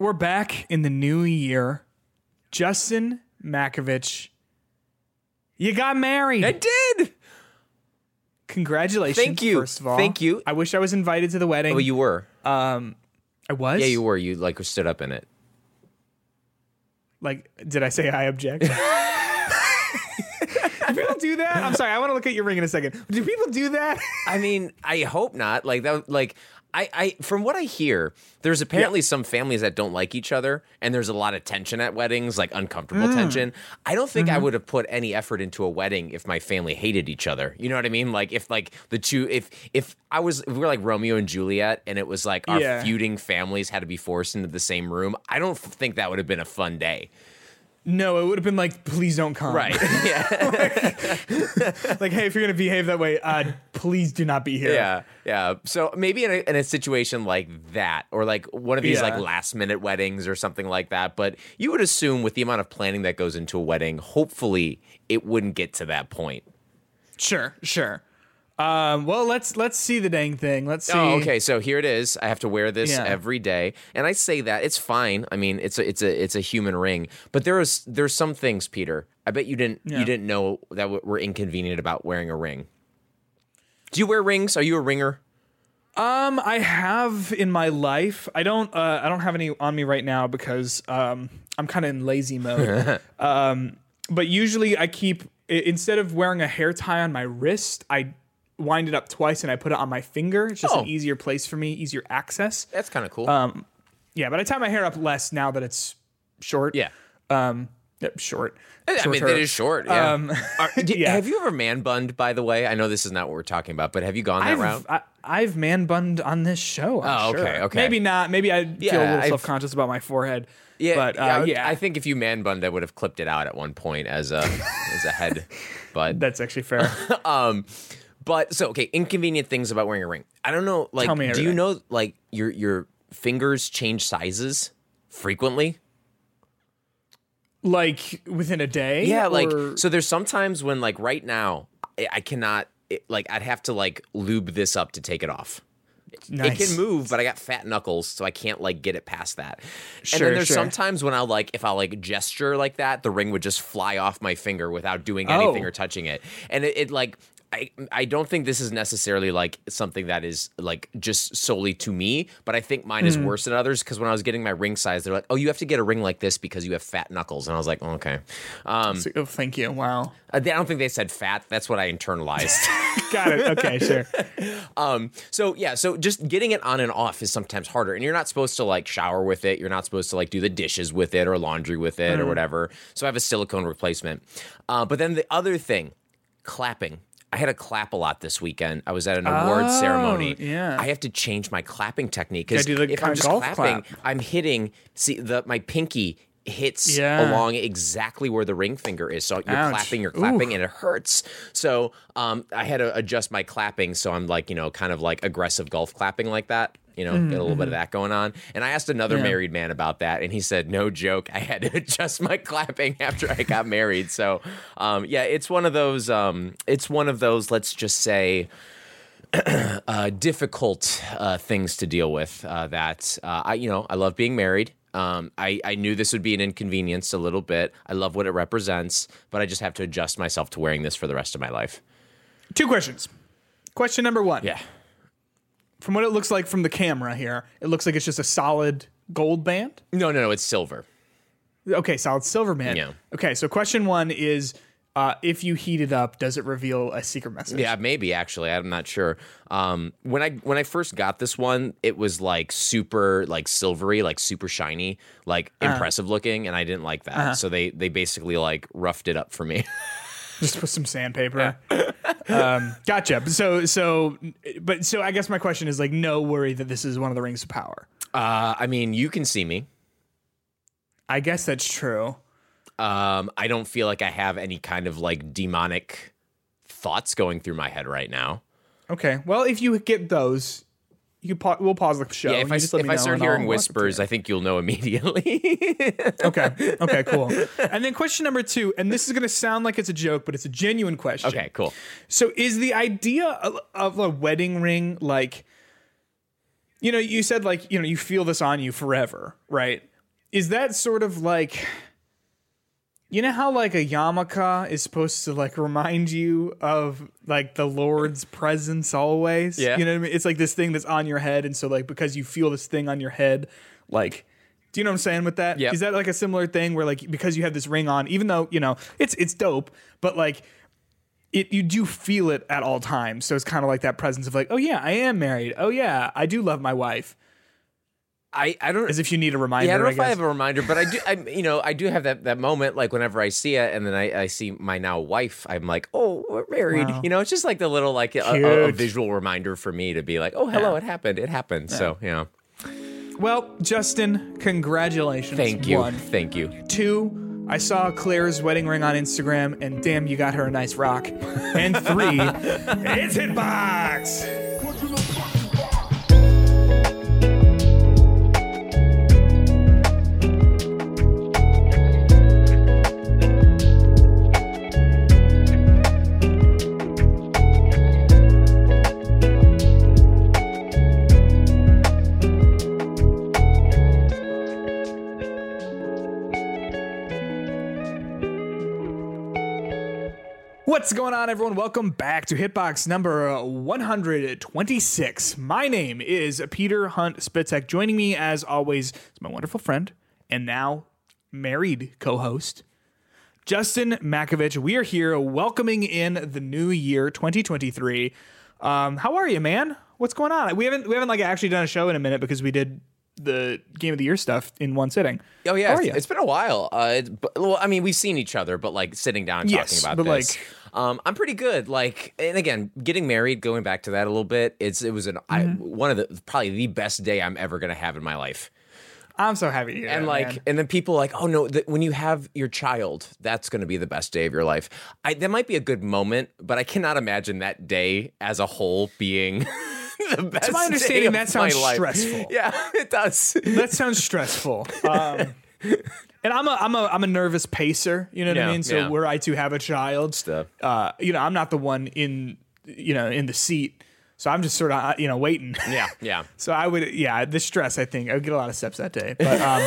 we're back in the new year. Justin Makovich, you got married. I did. Congratulations. Thank you. First of all, Thank you. I wish I was invited to the wedding. Oh, you were. Um, I was. Yeah, you were. You like stood up in it. Like, did I say I object? do people do that? I'm sorry. I want to look at your ring in a second. Do people do that? I mean, I hope not. Like that. Like I, I from what I hear, there's apparently some families that don't like each other, and there's a lot of tension at weddings, like uncomfortable Mm. tension. I don't think I Mm-hmm. would have put any effort into a wedding if my family hated each other. You know what I mean? Like if like the two, if if I was, if we were like Romeo and Juliet, and it was like our Yeah. feuding families had to be forced into the same room. I don't think that would have been a fun day. No, it would have been like, please don't come. Right? yeah. Like, hey, if you're gonna behave that way, uh, please do not be here. Yeah, yeah. So maybe in a, in a situation like that, or like one of these Yeah. like last minute weddings or something like that. But you would assume with the amount of planning that goes into a wedding, hopefully it wouldn't get to that point. Sure, sure. Um, well, let's let's see the dang thing. Let's see. Oh, okay. So here it is. I have to wear this Yeah. every day, and I say that it's fine. I mean, it's a it's a it's a human ring, but there is there's some things, Peter. I bet you didn't Yeah. you didn't know that were inconvenient about wearing a ring. Do you wear rings? Are you a ringer? Um, I have in my life. I don't. Uh, I don't have any on me right now because um, I'm kind of in lazy mode. um, but usually I keep instead of wearing a hair tie on my wrist, I wind it up twice and I put it on my finger. It's just Oh. an easier place for me, easier access. That's kind of cool. Um, Yeah, but I tie my hair up less now that it's short. yeah. Um, yep, short. I mean, it is short. Yeah. Um, Are- d- yeah. Have you ever man bunned? By the way, I know this is not what we're talking about, but have you gone that route? I've, I, I've man bunned on this show. I'm Oh, sure. okay, okay. Maybe not. Maybe I feel a little self conscious about my forehead. Yeah, but uh, yeah, yeah, I think if you man bunned, I would have clipped it out at one point as a as a head. But that's actually fair. um, but so okay, inconvenient things about wearing a ring. I don't know. Like, Tell me do you everything. know like your your fingers change sizes frequently? like within a day. Yeah, like or- so. There's sometimes when like right now, I, I cannot. It, like I'd have to like lube this up to take it off. It can move, but I got fat knuckles, so I can't like get it past that. and Sure, then there's sure. sometimes when I'll like if I like gesture like that, the ring would just fly off my finger without doing anything Oh. or touching it. And it, it like I I don't think this is necessarily like something that is like just solely to me, but I think mine is Mm. worse than others because when I was getting my ring size, they're like, "Oh, you have to get a ring like this because you have fat knuckles," and I was like, oh, "Okay." Um, oh, thank you. Wow. I don't think they said fat. That's what I internalized. Got it. Okay, sure. Um, so yeah, so just getting it on and off is sometimes harder, and you're not supposed to like shower with it. You're not supposed to like do the dishes with it or laundry with it or whatever. So I have a silicone replacement. Uh, but then the other thing, clapping. I had to clap a lot this weekend. I was at an award Oh, ceremony. yeah. I have to change my clapping technique because Gotta do the if I'm just clapping, clap. I'm hitting. See the my pinky hits Yeah. along exactly where the ring finger is. So you're Ouch. clapping, you're Ooh. clapping, and it hurts. So um, I had to adjust my clapping. So I'm like, you know, kind of like aggressive golf clapping like that. You know, get a little bit of that going on. And I asked another Mm-hmm. Yeah. married man about that, and he said, "No joke, I had to adjust my clapping after I got married." So, um, yeah, it's one of those. Um, it's one of those. Let's just say. uh, difficult uh, things to deal with. Uh, that uh, I, you know, I love being married. Um, I, I knew this would be an inconvenience a little bit. I love what it represents, but I just have to adjust myself to wearing this for the rest of my life. Two questions. Question number one. Yeah. From what it looks like from the camera here, it looks like it's just a solid gold band. No, no, no. It's silver. Okay, solid silver band. Yeah. Okay, so question one is uh, if you heat it up, does it reveal a secret message? Yeah, maybe actually. I'm not sure. Um, when I when I first got this one, it was like super like silvery, like super shiny, like impressive looking, and I didn't like that. So they they basically like roughed it up for me. Just put some sandpaper. um, gotcha. So, so, but so I guess my question is like, no worry that this is one of the rings of power. uh, I mean, you can see me. I guess that's true. Um, I don't feel like I have any kind of like demonic thoughts going through my head right now. Okay. Well, if you get those, you can pa- we'll pause the show. Yeah, if I you just let if I start hearing walk it through. whispers, I think you'll know immediately. okay. Okay. Cool. And then question number two, and this is going to sound like it's a joke, but it's a genuine question. okay, cool. So is the idea of, of a wedding ring like you know, you said like, you know, you feel this on you forever, right? Is that sort of like you know how like a yarmulke is supposed to like remind you of like the Lord's presence always? Yeah. You know what I mean? It's like this thing that's on your head, and so like because you feel this thing on your head, like do you know what I'm saying with that? Yep. Is that like a similar thing where like because you have this ring on, even though, you know, it's it's dope, but like it you do feel it at all times. So it's kind of like that presence of like, oh yeah, I am married. Oh yeah, I do love my wife. I I don't. As if you need a reminder. yeah, I don't know I if I have a reminder, but I do. I you know I do have that that moment like whenever I see it, and then I, I see my now wife. I'm like, oh, we're married. Wow. You know, it's just like the little like a, a, a visual reminder for me to be like, oh, hello, Yeah. it happened. It happened. So yeah. Well, Justin, congratulations. thank you, One. thank you. Two, I saw Claire's wedding ring on Instagram, and damn, you got her a nice rock. And three, it's Hitbox. What's going on, everyone? Welcome back to Hitbox number 126. My name is Peter Hunt Spitzek. Joining me, as always, is my wonderful friend and now married co host, Justin Makovich. We are here welcoming in the new year, 2023. Um, how are you, man? What's going on? We haven't we haven't like actually done a show in a minute because we did the game of the year stuff in one sitting. Oh yeah, it's, been a while. Uh, but, well, I mean, we've seen each other, but like sitting down and Yes, talking about but, this. like- um, I'm pretty good. Like, and again, getting married, going back to that a little bit, it's it was an Mm-hmm. one of the probably the best day I'm ever gonna have in my life. I'm so happy. to and that, like, man. and then people are like, oh no, when you have your child, that's going to be the best day of your life. I, that might be a good moment, but I cannot imagine that day as a whole being the best. to my understanding, that sounds stressful. Yeah, it does. that sounds stressful. Um, and I'm a I'm a I'm a nervous pacer. You know what Yeah, I mean? So yeah. were I to have a child, Stuff. uh, you know, I'm not the one in you know in the seat. So I'm just sort of you know waiting. Yeah, yeah. So I would yeah the stress. I think I would get a lot of steps that day, but um,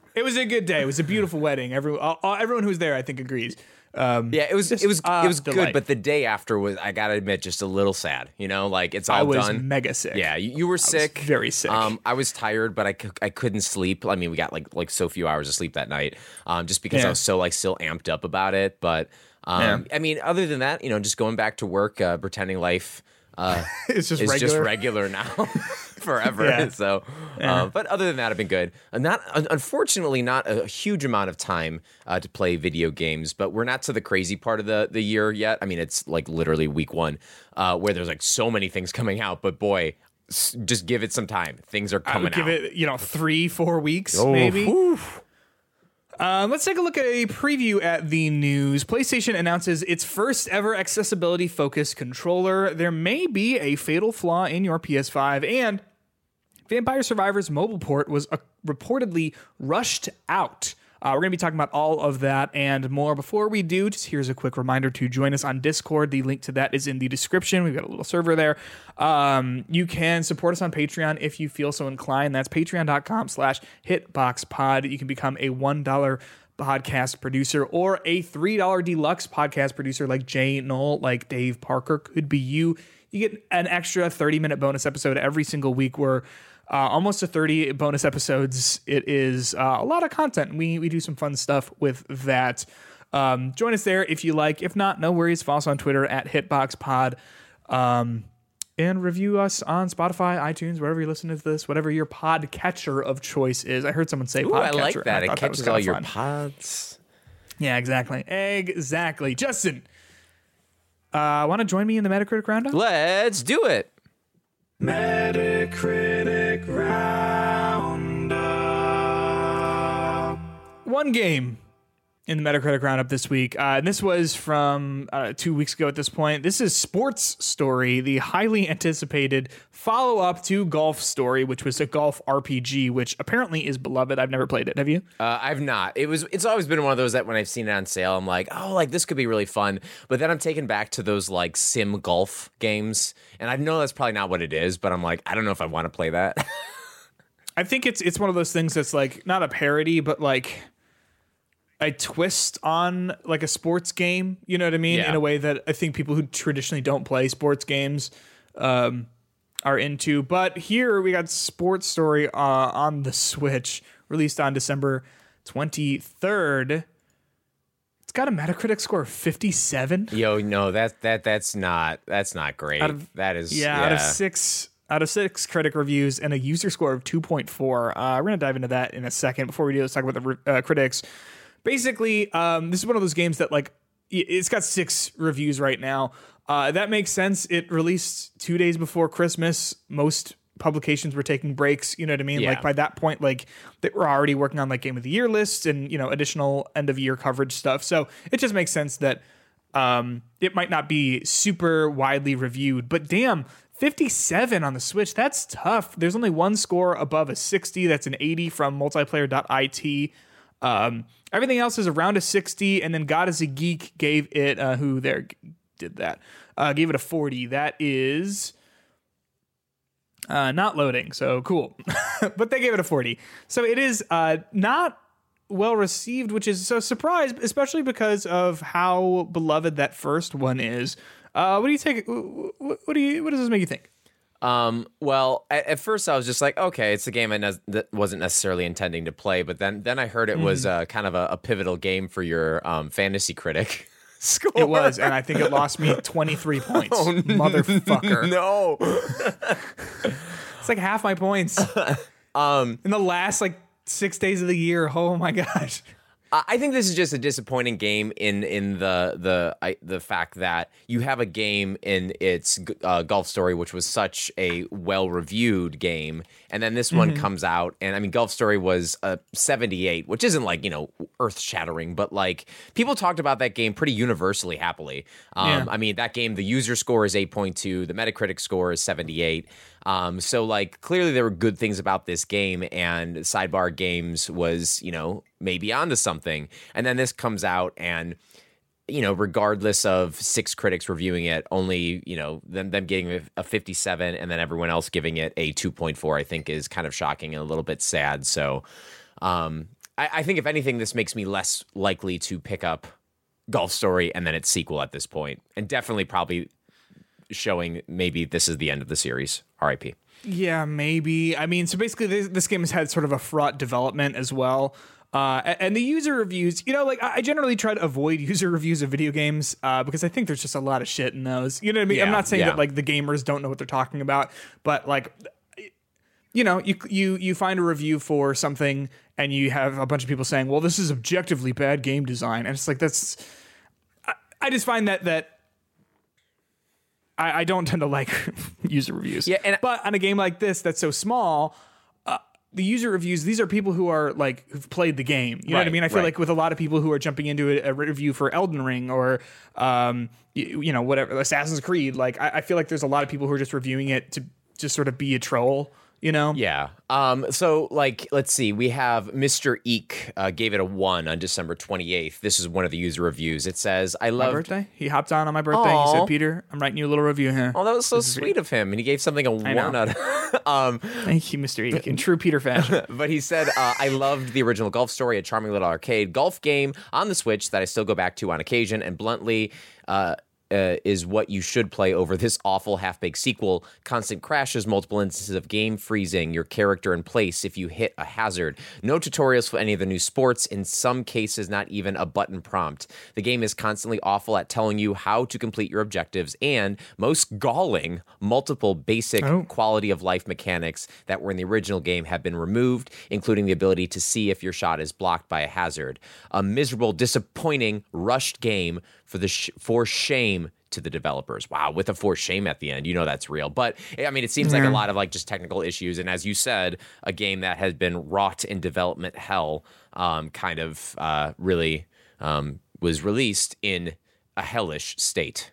it was a good day. It was a beautiful wedding. Everyone all, all- everyone who was there I think agrees. Um, Yeah, it was Just, it was uh, it was delight. good, but the day after was I gotta admit just a little sad. You know, like it's all I was done. mega sick. Yeah, you, you were sick, very sick. Um, I was tired, but I, c- I couldn't sleep. I mean, we got like like so few hours of sleep that night, um, just because I was so like still amped up about it. But um, I mean, other than that, you know, just going back to work, uh, pretending life uh, it's just is regular. just regular now. Forever, Yeah. so. Uh, but other than that, I've been good. Uh, not un- unfortunately, not a huge amount of time uh, to play video games. But we're not to the crazy part of the the year yet. I mean, it's like literally week one, uh, where there's like so many things coming out. But boy, s- just give it some time. Things are I coming would give out. it you know three four weeks Oh, maybe. whew. Um, let's take a look at a preview at the news. PlayStation announces its first ever accessibility focused controller. There may be a fatal flaw in your PS5, and Vampire Survivors mobile port was uh, reportedly rushed out. Uh, we're going to be talking about all of that and more. Before we do, just here's a quick reminder to join us on Discord. The link to that is in the description. We've got a little server there. Um, you can support us on Patreon if you feel so inclined. That's patreon.com slash hitboxpod. You can become a $1 podcast producer or a $3 deluxe podcast producer like Jay Knoll, like Dave Parker could be you. You get an extra 30 minute bonus episode every single week where uh, almost to 30 bonus episodes. It is uh, a lot of content. We, we do some fun stuff with that. Um, join us there if you like. If not, no worries. Follow us on Twitter at HitboxPod. Um, and review us on Spotify, iTunes, wherever you listen to this, whatever your pod catcher of choice is. I heard someone say Ooh, podcatcher. I like that. I It catches kinda all your fun. pods. Yeah, exactly. Exactly. Justin, uh, want to join me in the Metacritic roundup? Let's do it. Metacritic Roundup. One game in the Metacritic roundup this week, uh, and this was from uh, two weeks ago at this point. This is Sports Story, the highly anticipated follow up to Golf Story, which was a golf RPG, which apparently is beloved. I've never played it. Have you? Uh, I've not. It was. It's always been one of those that when I've seen it on sale, I'm like, oh, like this could be really fun. But then I'm taken back to those like sim golf games, and I know that's probably not what it is. But I'm like, I don't know if I want to play that. I think it's it's one of those things that's like not a parody, but like a twist on like a sports game. You know what I mean? Yeah. In a way that I think people who traditionally don't play sports games um, are into. But here we got Sports Story uh, on the Switch, released on December twenty third. It's got a Metacritic score of fifty seven. Yo, no, that that that's not that's not great. of- that is Yeah, out of six out of six critic reviews and a user score of 2.4. Uh, we're gonna dive into that in a second. Before we do, let's talk about the uh, critics. Basically, um, this is one of those games that like it's got six reviews right now. Uh, that makes sense. It released two days before Christmas. Most publications were taking breaks. You know what I mean? Yeah. Like by that point, like they were already working on like game of the year lists and you know additional end of year coverage stuff. So it just makes sense that um, it might not be super widely reviewed, but damn, 57 on the Switch, that's tough. There's only one score above a 60, that's an 80 from multiplayer.it. Um, everything else is around a 60, and then God is a Geek gave it, uh, who there did that, uh, gave it a 40. That is uh, not loading, so cool. but they gave it a 40. So it is uh, not well received, which is so surprised, especially because of how beloved that first one is. Uh, what do you take? What, do you? What does this make you think? Um, well, at, at first I was just like, okay, it's a game I ne- that wasn't necessarily intending to play, but then then I heard it was Mm. uh, kind of a, a pivotal game for your um, fantasy critic score. It was, and I think it lost me twenty three points, Oh, motherfucker. no. It's like half my points. um, in the last like six days of the year. Oh my gosh. I think this is just a disappointing game in in the the I, the fact that you have a game in its uh, golf story, which was such a well reviewed game, and then this one comes out, and I mean, Golf Story was a seventy eight, which isn't like you know earth shattering, but like people talked about that game pretty universally happily. Um, Yeah. I mean, that game, the user score is eight point two, the Metacritic score is seventy eight. Um, so like clearly there were good things about this game, and Sidebar Games was you know maybe onto something, and then this comes out and you know, regardless of six critics reviewing it, only you know them them getting a- a 57 and then everyone else giving it a 2.4, I think is kind of shocking and a little bit sad. So, um, I, I think if anything, this makes me less likely to pick up Golf Story and then its sequel at this point, and definitely probably showing maybe this is the end of the series. R.I.P. Yeah, maybe. I mean, so basically, this, this game has had sort of a fraught development as well. Uh, and the user reviews, you know, like I generally try to avoid user reviews of video games uh, because I think there's just a lot of shit in those. You know what I mean? I'm not saying yeah. that like the gamers don't know what they're talking about, but like, you know, you you you find a review for something and you have a bunch of people saying, "Well, this is objectively bad game design," and it's like that's. I, I just find that that. I, I don't tend to like user reviews. Yeah, and- but on a game like this that's so small, the user reviews these are people who are like who've played the game. You know what I mean? I feel right. like with a lot of people who are jumping into a, a review for Elden Ring or um, you, you know whatever Assassin's Creed, like I, I feel like there's a lot of people who are just reviewing it to just sort of be a troll. You know? Yeah. Um, so, like, let's see. We have Mr. Eek uh, gave it a one on December 28th. This is one of the user reviews. It says, I My love. birthday. He hopped on on my birthday. He said, "Peter, I'm writing you a little review here." Oh, that was so sweet of him. And he gave something a one know. out of. um, Thank you, Mr. Eek, in true Peter fashion. but he said, uh, I loved the original golf story, a charming little arcade golf game on the Switch that I still go back to on occasion. And bluntly, uh, uh, is what you should play over this awful half baked sequel. Constant crashes, multiple instances of game freezing your character in place if you hit a hazard. No tutorials for any of the new sports, in some cases, not even a button prompt. The game is constantly awful at telling you how to complete your objectives, and most galling, multiple basic Oh. quality of life mechanics that were in the original game have been removed, including the ability to see if your shot is blocked by a hazard. A miserable, disappointing, rushed game for the sh- for shame to the developers. Wow, with a for shame at the end, you know that's real. But I mean, it seems like a lot of like just technical issues, and as you said, a game that has been wrought in development hell, um, kind of uh, really um, was released in a hellish state.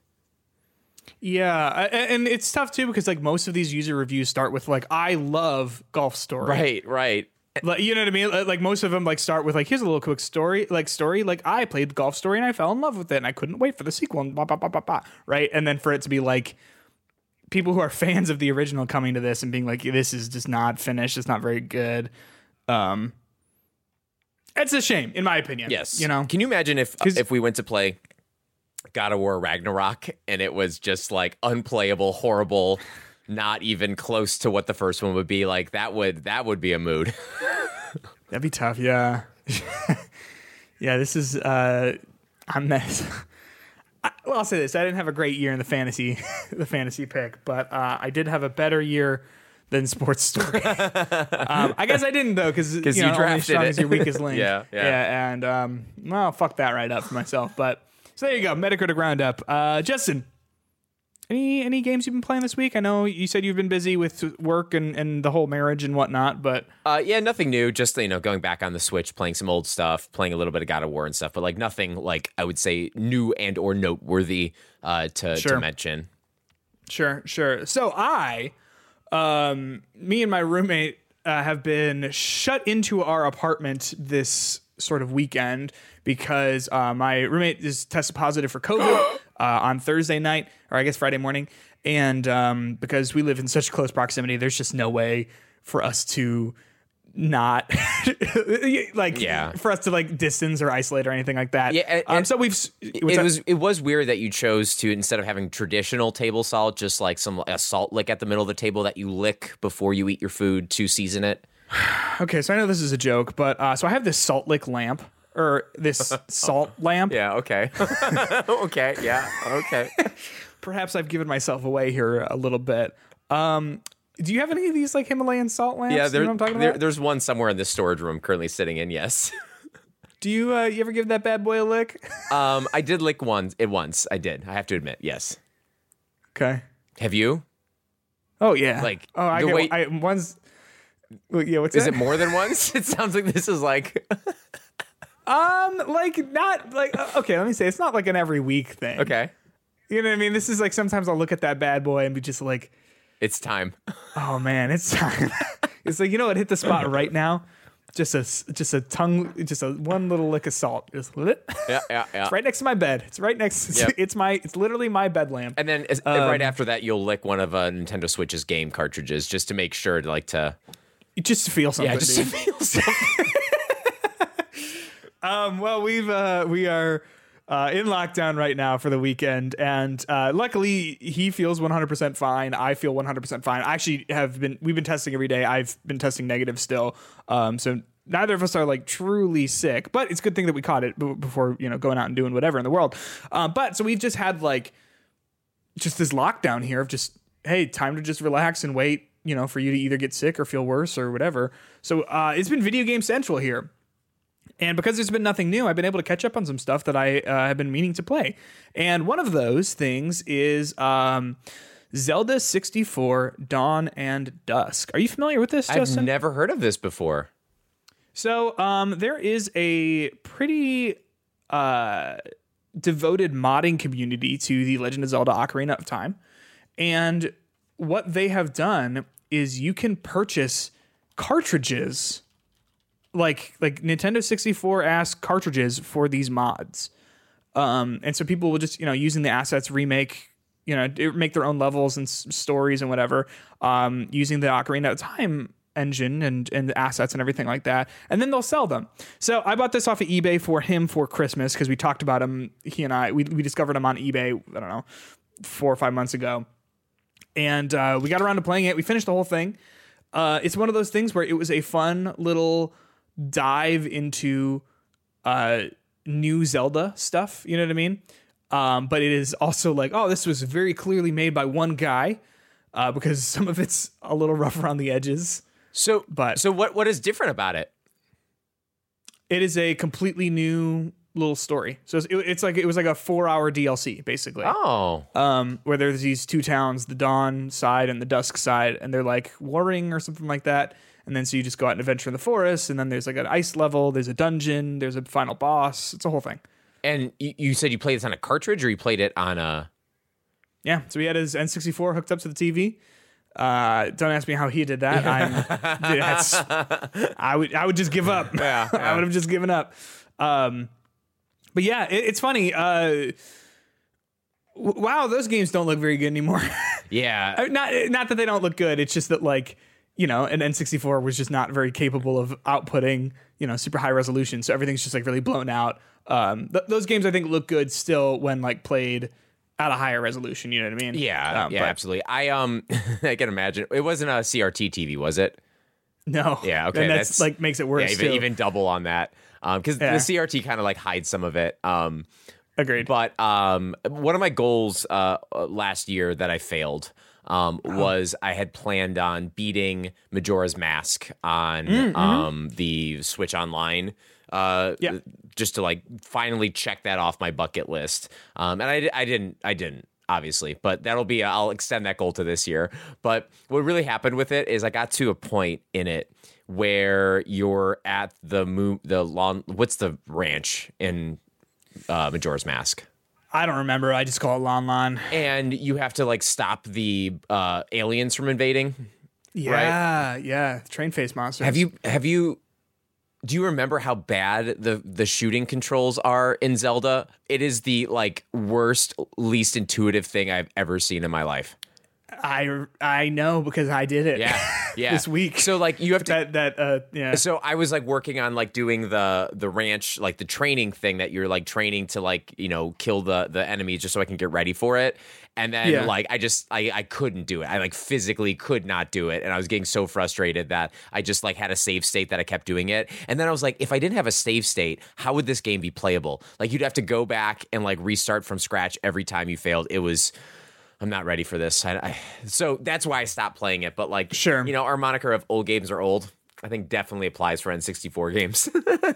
Yeah, and it's tough too because like most of these user reviews start with like I love Golf Story. Right, right. Like, you know what I mean? Like most of them like start with like here's a little quick story, like story. Like I played the Golf Story and I fell in love with it and I couldn't wait for the sequel and blah blah blah blah blah. Right, and then for it to be like people who are fans of the original coming to this and being like this is just not finished, it's not very good. Um, it's a shame in my opinion. Yes. you know. Can you imagine if if we went to play God of War Ragnarok and it was just like unplayable, horrible, not even close to what the first one would be like? That would that would be a mood. That'd be tough, yeah. yeah, this is uh I'm mess. I, well, I'll say this: I didn't have a great year in the fantasy, the fantasy pick, but uh, I did have a better year than Sports Story. um, I guess I didn't though, because you, you know, only drafted strong it. your weakest link. Yeah, yeah. yeah, and um, well, fuck that right up for myself. But so there you go, Metacritic roundup. Uh, Justin, any any games you've been playing this week? I know you said you've been busy with work and, and the whole marriage and whatnot, but Uh, yeah, nothing new. Just you know, going back on the Switch, playing some old stuff, playing a little bit of God of War and stuff, but like nothing like I would say new and or noteworthy uh, to Sure. to mention. Sure, sure. So I, um, me and my roommate uh, have been shut into our apartment this sort of weekend because uh, my roommate is tested positive for COVID uh, on Thursday night, or I guess Friday morning, and um, because we live in such close proximity, there's just no way for us to not like Yeah. for us to like distance or isolate or anything like that. Yeah, and- um, so we've it that? was it was weird that you chose to instead of having traditional table salt, just like some a salt lick at the middle of the table that you lick before you eat your food to season it. Okay, so I know this is a joke, but uh, so I have this salt lick lamp or this salt lamp. Yeah. Okay. okay. Yeah. Okay. Perhaps I've given myself away here a little bit. Um, do you have any of these like Himalayan salt lamps? Yeah. you know I'm talking there- about? there's one somewhere in this storage room currently sitting in. Yes. Do you uh, you ever give that bad boy a lick? Um, I did lick one. It once. I did. I have to admit. Yes. okay. Have you? Oh yeah. Like, oh, I the get way- I, one's. Well, yeah, what's Is that? it more than once? It sounds like this is like Um, like not like uh, okay. Let me say it's not like an every week thing. okay. You know what I mean? This is like sometimes I'll look at that bad boy and be just like, It's time. oh man, it's time. it's like you know what hit the spot right now. Just a just a tongue, just a one little lick of salt. Just lit. Yeah. Yeah. Yeah. It's right next to my bed. It's right next. It's, Yep. it's my. It's literally my bed lamp. And then as, Um, right after that, you'll lick one of uh, Nintendo Switch's game cartridges just to make sure, to, like to just to feel something. yeah, just to feel something. Um, well, we've uh, we are uh, in lockdown right now for the weekend, and uh, luckily he feels 100% fine. I feel 100% fine. I actually have been. We've been testing every day. I've been testing negative still. Um, so neither of us are like truly sick, but it's a good thing that we caught it before you know going out and doing whatever in the world. Um, but so we've just had like just this lockdown here of just hey, time to just relax and wait. You know, for you to either get sick or feel worse or whatever. So uh, it's been video game central here. And because there's been nothing new, I've been able to catch up on some stuff that I uh, have been meaning to play. And one of those things is um, Zelda 64 Dawn and Dusk. Are you familiar with this, I've Justin? never heard of this before. So um, there is a pretty uh, devoted modding community to the Legend of Zelda Ocarina of Time. And what they have done is you can purchase cartridges like like Nintendo 64 ass cartridges for these mods. Um, and so people will just, you know, using the assets remake, you know, make their own levels and s- stories and whatever, um, using the Ocarina of Time engine and and the assets and everything like that. And then they'll sell them. So I bought this off of eBay for him for Christmas because we talked about him. He and I we we discovered him on eBay. I don't know, four or five months ago, and uh, we got around to playing it. We finished the whole thing. Uh, it's one of those things where it was a fun little dive into uh, new Zelda stuff. You know what I mean? Um, but it is also like, oh, this was very clearly made by one guy uh, because some of it's a little rough around the edges. So, But- so what? What is different about it? It is a completely new little story. So it's, it's like it was like a four-hour DLC basically. Oh, um, where there's these two towns, the dawn side and the dusk side, and they're like warring or something like that. And then so you just go out and adventure in the forest, and then there's like an ice level, there's a dungeon, there's a final boss. It's a whole thing. And you, you said you played this on a cartridge, or you played it on a? Yeah, so he had his N64 hooked up to the TV. Uh, don't ask me how he did that. I would I would just give up. Yeah, I would have just given up. Um, but yeah, it, it's funny. Uh, wow, those games don't look very good anymore. Yeah, not not that they don't look good. It's just that like you know, an N64 was just not very capable of outputting you know super high resolution. So everything's just like really blown out. Um, th- those games I think look good still when like played at a higher resolution. You know what I mean? yeah, Um, yeah, but absolutely. I um, I can imagine it wasn't a CRT TV, was it? No. Yeah, okay, And that's, that's- like makes it worse. Yeah, even even double on that. Um, because Yeah. the CRT kind of like hides some of it. Um, agreed. But um, one of my goals uh, uh, last year that I failed um, Oh. was I had planned on beating Majora's Mask on Mm, um, the Switch Online. Uh, mm-hmm. Yeah. just to like finally check that off my bucket list. Um, and I, I didn't, I didn't obviously, but that'll be, I'll extend that goal to this year. But what really happened with it is I got to a point in it where you're at the moon, the lawn, what's the ranch in uh, Majora's Mask? I don't remember. I just call it Lon Lon. and you have to like stop the uh, aliens from invading. Yeah, yeah. Train face monsters. Have you have you do you remember how bad the the shooting controls are in Zelda? It is the like worst, least intuitive thing I've ever seen in my life. I I know because I did it. Yeah, yeah. this week. So like you have to that that uh yeah. so I was like working on like doing the the ranch like the training thing that you're like training to like you know kill the the enemies just so I can get ready for it and then Yeah. like I just I I couldn't do it I like physically could not do it and I was getting so frustrated that I just like had a save state that I kept doing it and then I was like if I didn't have a save state how would this game be playable like you'd have to go back and like restart from scratch every time you failed it was I'm not ready for this. I, I, so that's why I stopped playing it. But like, Sure. you know, our moniker of old games are old. I think definitely applies for N64 games.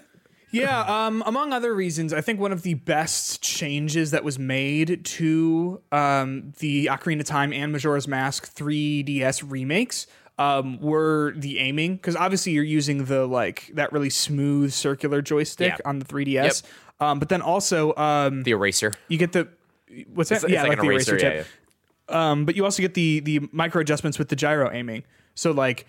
Yeah, um, among other reasons, I think one of the best changes that was made to um, the Ocarina of Time and Majora's Mask 3DS remakes um, were the aiming, because obviously you're using the like that really smooth circular joystick Yeah. on the 3DS, um, but then also um, the eraser. you get the what's that? It's, yeah, it's like, an the eraser. eraser yeah, yeah. Um, but you also get the the micro adjustments with the gyro aiming. So like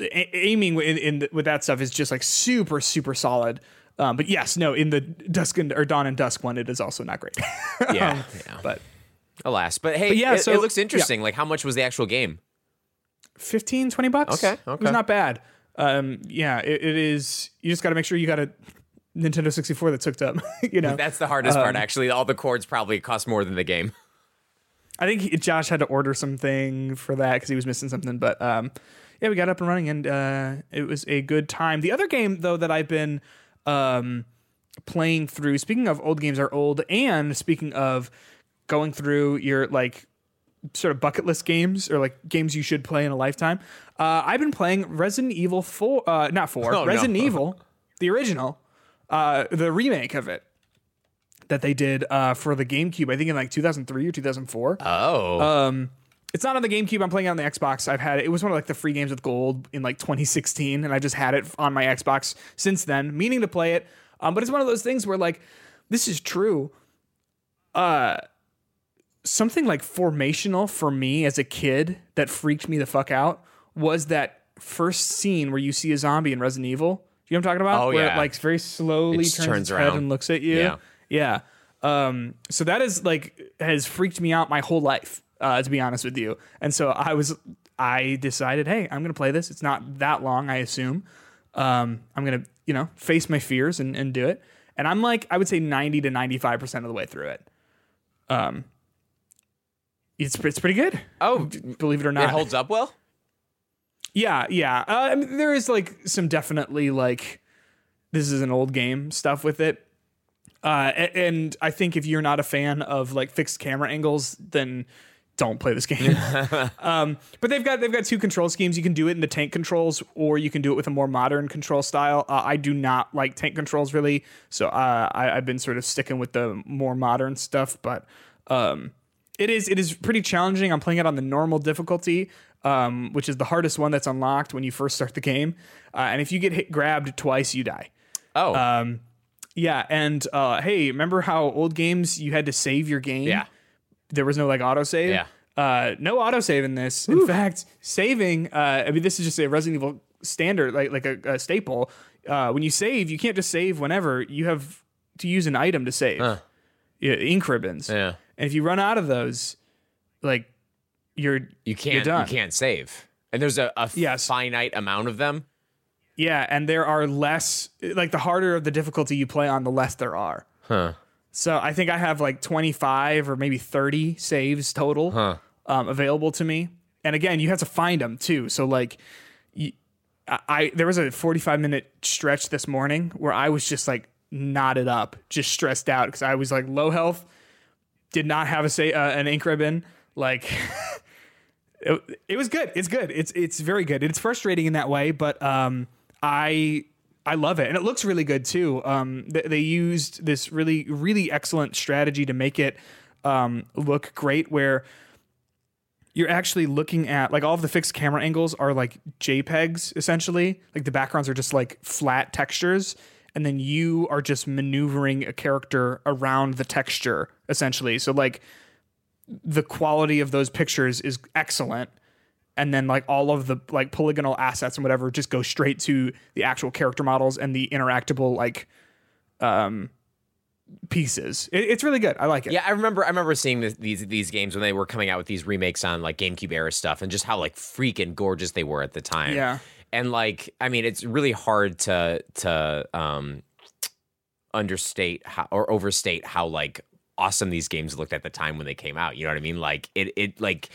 a- aiming in, in the, with that stuff is just like super super solid. Um, but yes, no, in the dusk and or dawn and dusk one, it is also not great. Yeah, yeah. but Alas, but hey, yeah, it, so- it looks interesting. Like, how much was the actual game? 15, 20 bucks. Okay, it okay. was not bad. Um, yeah, it, it is. You just got to make sure you got a Nintendo sixty four that's hooked up. you know, That's the hardest Um, part. Actually, all the cords probably cost more than the game. I think he- Josh had to order something for that because he was missing something. But um, yeah, we got up and running, and uh, it was a good time. The other game though that I've been um, playing through. Speaking of old games are old, and speaking of going through your like sort of bucket list games or like games you should play in a lifetime. Uh, I've been playing Resident Evil four, uh, not four, Oh, no. Resident Evil, the original, uh, the remake of it that they did uh, for the GameCube. I think in like 2003 or 2004. Oh, Um, it's not on the GameCube. I'm playing it on the Xbox. I've had it. It was one of like the free games with gold in like 2016, and I just had it on my Xbox since then, meaning to play it. Um, but it's one of those things where like this is true. Uh, something like formational for me as a kid that freaked me the fuck out was that first scene where you see a zombie in Resident Evil. Do you know what I'm talking about? Oh, where yeah. it like very slowly turns, turns around. and looks at you. Yeah. Yeah. Um, so that is like has freaked me out my whole life, uh, to be honest with you. And so I was I decided, hey, I'm gonna play this. It's not that long, I assume. Um, I'm gonna, you know, face my fears and, and do it. And I'm like, I would say 90 to 95 percent of the way through it. Um, it's it's pretty good, oh, believe it or not, it holds up well. Yeah, yeah. Uh, I mean, there is like some definitely like this is an old game stuff with it. Uh, and I think if you're not a fan of like fixed camera angles, then don't play this game. um, but they've got they've got two control schemes. You can do it in the tank controls, or you can do it with a more modern control style. Uh, I do not like tank controls really, so uh, I, I've been sort of sticking with the more modern stuff. But um, it is it is pretty challenging. I'm playing it on the normal difficulty, um, which is the hardest one that's unlocked when you first start the game. Uh, and if you get hit grabbed twice, you die. Oh, Um, Yeah, and uh, hey, remember how old games you had to save your game? Yeah. there was no like autosave. Yeah. Uh, no autosave in this. In fact, saving. Uh, I mean, this is just a Resident Evil standard, like like a, a staple. Uh, when you save, you can't just save whenever. You have to use an item to save. Yeah, ink ribbons. Yeah. And if you run out of those, like you're You can't you done. can't save. And there's a, a Yes. finite amount of them. Yeah, and there are less. Like the harder of the difficulty you play on, the less there are. Huh. So I think I have like 25 or maybe 30 saves total um, available to me. And again, you have to find them too. So like, you, I, I there was a 45 minute stretch this morning where I was just like knotted up, just stressed out because I was like low health, did not have a say uh, an ink ribbon. Like, it, it was good. It's good. It's it's very good. It's frustrating in that way, but um, I I love it, and it looks really good too. Um, they, they used this really really excellent strategy to make it um look great, where you're actually looking at like all of the fixed camera angles are like JPEGs essentially. Like the backgrounds are just like flat textures, and then you are just maneuvering a character around the texture essentially. So like the quality of those pictures is excellent and then like all of the like polygonal assets and whatever just go straight to the actual character models and the interactable like um pieces it, it's really good i like it Yeah, I remember. I remember seeing this, these these games when they were coming out with these remakes on like GameCube era stuff, and just how like freaking gorgeous they were at the time. Yeah. and like I mean, it's really hard to to um understate how or overstate how like awesome these games looked at the time when they came out. You know what I mean? Like it it like.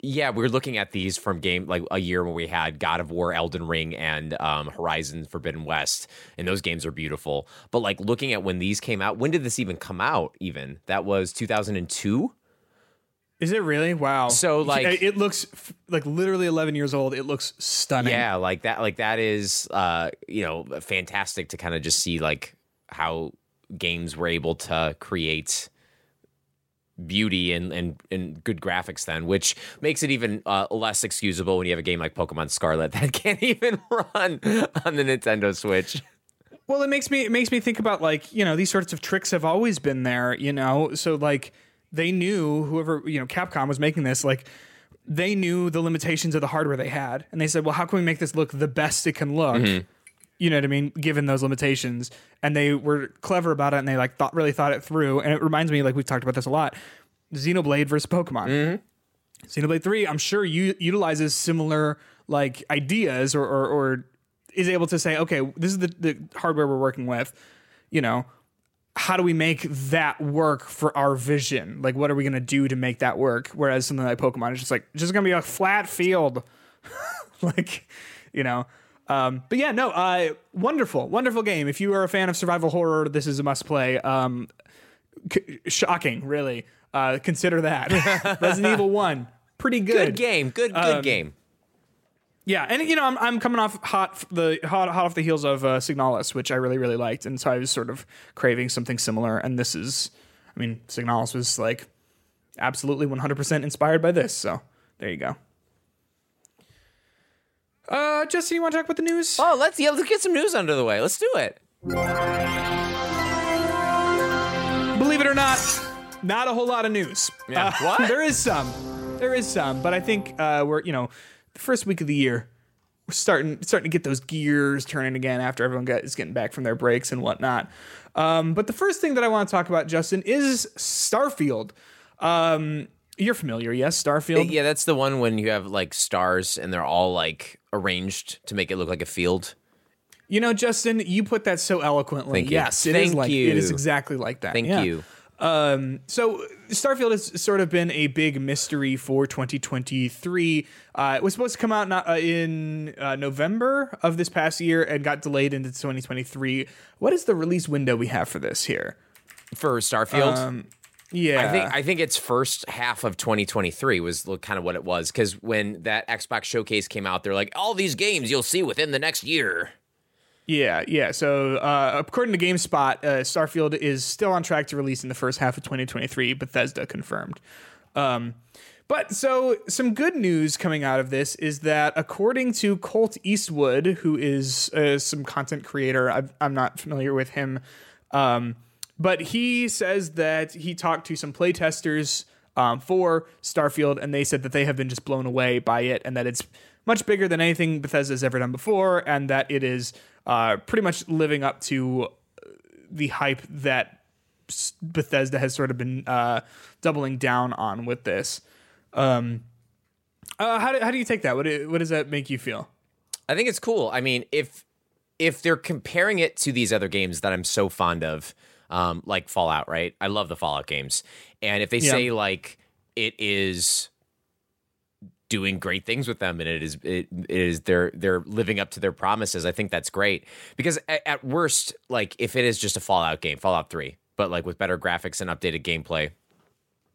Yeah, we were looking at these from game like a year when we had God of War, Elden Ring, and um, Horizon Forbidden West, and those games are beautiful. But like looking at when these came out, when did this even come out? Even that was 2002. is it really wow So, like- it, looks f- like literally 11 years old it looks stunning Yeah, like that. Like that is, uh, you know, fantastic to kind of just see like how games were able to create beauty and and, and good graphics then which makes it even uh, less excusable when you have a game like pokemon scarlet that can't even run on the nintendo switch Well, it makes me it makes me think about like you know these sorts of tricks have always been there, you know. So like they knew whoever you know Capcom was making this like they knew the limitations of the hardware they had, and they said, well, how can we make this look the best it can look? You know what I mean? Given those limitations, and they were clever about it, and they like thought really thought it through. And it reminds me, like we've talked about this a lot, Xenoblade versus Pokemon. Mm-hmm. Xenoblade 3, I'm sure you utilizes similar like ideas or, or, or is able to say, okay, this is the, the hardware we're working with, you know, how do we make that work for our vision? Like, what are we going to do to make that work? Whereas something like Pokemon is just like, just going to be a flat field. like, you know, um, but yeah, no, uh, wonderful, wonderful game. If you are a fan of survival horror, this is a must play. Um, c- shocking, really. Uh, consider that Resident Evil One, pretty good. good game good good game Yeah, and you know, I'm, I'm coming off hot the hot hot off the heels of uh, Signalis, which I really really liked, and so I was sort of craving something similar. And this is, I mean, Signalis was like absolutely 100% inspired by this. So there you go. Uh, Jesse, you want to talk about the news? oh let's yeah let's get some news under the way let's do it Believe it or not, not a whole lot of news. Yeah. Uh, What? there is some, there is some, but I think uh, we're you know the first week of the year we're starting starting to get those gears turning again after everyone get, is getting back from their breaks and whatnot. Um, but the first thing that I want to talk about, Justin, is Starfield. Um, you're familiar, yes, Starfield. yeah that's the one when you have like stars and they're all like arranged to make it look like a field You know, Justin, you put that so eloquently. Thank you. Yes, it is Thank like it is exactly like that. thank Yeah. you Um, so Starfield has sort of been a big mystery for 2023. Uh, it was supposed to come out not, uh, in uh, November of this past year and got delayed into 2023. What is the release window we have for this here? for starfield Um, Yeah, I think I think its first half of 2023 was kind of what it was because when that Xbox showcase came out, they're like, all these games you'll see within the next year. Yeah, yeah. So, uh, according to GameSpot, uh, Starfield is still on track to release in the first half of 2023. Bethesda confirmed. Um, but so, some good news coming out of this is that according to Colt Eastwood, who is uh, some content creator, I've, I'm not familiar with him. Um, but he says that he talked to some playtesters um, for Starfield, and they said that they have been just blown away by it, and that it's much bigger than anything Bethesda's ever done before, and that it is uh, pretty much living up to the hype that Bethesda has sort of been uh, doubling down on with this. Um, uh, how, do, how do you take that? What, do- what does that make you feel? I think it's cool. I mean, if if they're comparing it to these other games that I'm so fond of, um, like Fallout, right? I love the Fallout games, and if they Yeah. say like it is doing great things with them and it is it, it is they're they're living up to their promises i think that's great because at, at worst like if it is just a fallout game fallout 3 but like with better graphics and updated gameplay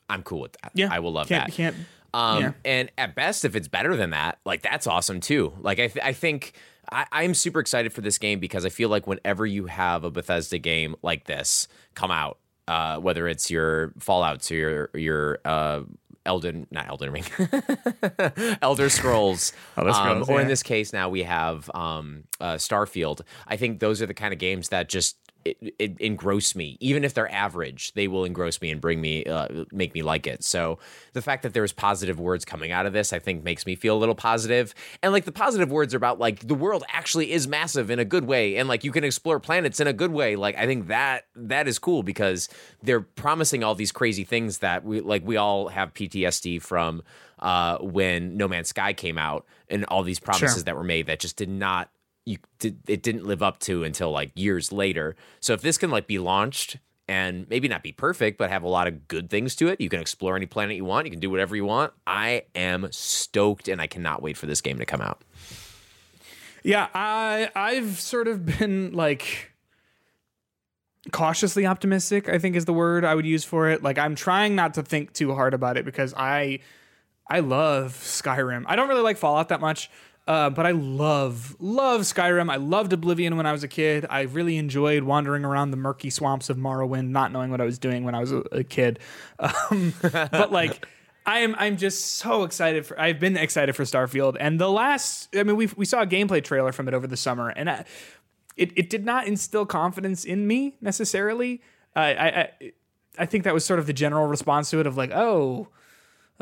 i'm cool with that Yeah, i will love can't, that Can't, um, Yeah. And at best, if it's better than that, like that's awesome too. Like I, th- I think I, I'm super excited for this game because I feel like whenever you have a Bethesda game like this come out, uh, whether it's your Fallout or your your uh, Elden, not Elden Ring, Elder Scrolls, Elder um, Scrolls, or in this case now we have um, uh, Starfield. I think those are the kind of games that just it, it engross me. Even if they're average, they will engross me and bring me, uh, make me like it. So the fact that there's positive words coming out of this, I think makes me feel a little positive. And like the positive words are about like the world actually is massive in a good way, and like you can explore planets in a good way. Like I think that that is cool because they're promising all these crazy things that we like. We all have PTSD from uh, when No Man's Sky came out, and all these promises that were made that just did not you did it didn't live up to until like years later. So if this can like be launched and maybe not be perfect, but have a lot of good things to it, you can explore any planet you want, you can do whatever you want. I am stoked and I cannot wait for this game to come out. Yeah, I I've sort of been like cautiously optimistic, I think is the word I would use for it. Like I'm trying not to think too hard about it because I I love Skyrim. I don't really like Fallout that much. Uh, but I love, love Skyrim. I loved Oblivion when I was a kid. I really enjoyed wandering around the murky swamps of Morrowind, not knowing what I was doing when I was a, a kid. Um, but like, I am, I'm just so excited for. I've been excited for Starfield, and the last. I mean, we we saw a gameplay trailer from it over the summer, and I, it it did not instill confidence in me necessarily. Uh, I I I think that was sort of the general response to it of like, oh,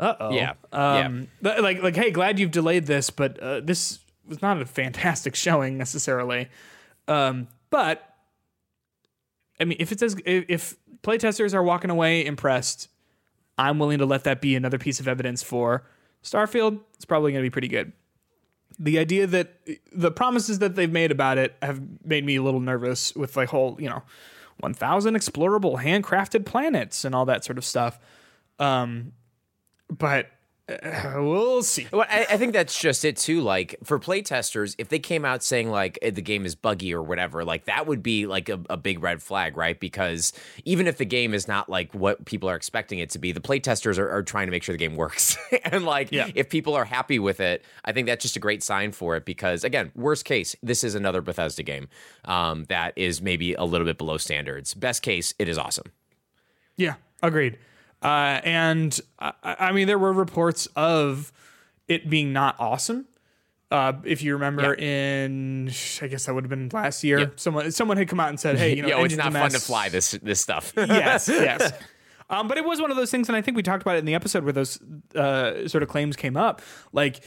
uh oh. Yeah. Um, th- like like hey, glad you've delayed this, but uh, this was not a fantastic showing necessarily. Um, but I mean, if it says if, if playtesters are walking away impressed, I'm willing to let that be another piece of evidence for Starfield. It's probably going to be pretty good. The idea that the promises that they've made about it have made me a little nervous with like whole, you know, 1,000 explorable handcrafted planets and all that sort of stuff. Um, but uh, we'll see. Well, I, I think that's just it too. Like for playtesters, if they came out saying like eh, the game is buggy or whatever, like that would be like a, a big red flag, right? Because even if the game is not like what people are expecting it to be, the playtesters are, are trying to make sure the game works. and like, Yeah. if people are happy with it, I think that's just a great sign for it. Because again, worst case, this is another Bethesda game um, that is maybe a little bit below standards. Best case, it is awesome. Yeah, agreed. Uh, and I, I mean, there were reports of it being not awesome. Uh, if you remember, in I guess that would have been last year, Yep. someone someone had come out and said, "Hey, you know, Yo, it's engine's not fun to fly this this stuff. yes, yes. Um, but it was one of those things, and I think we talked about it in the episode where those uh, sort of claims came up. Like,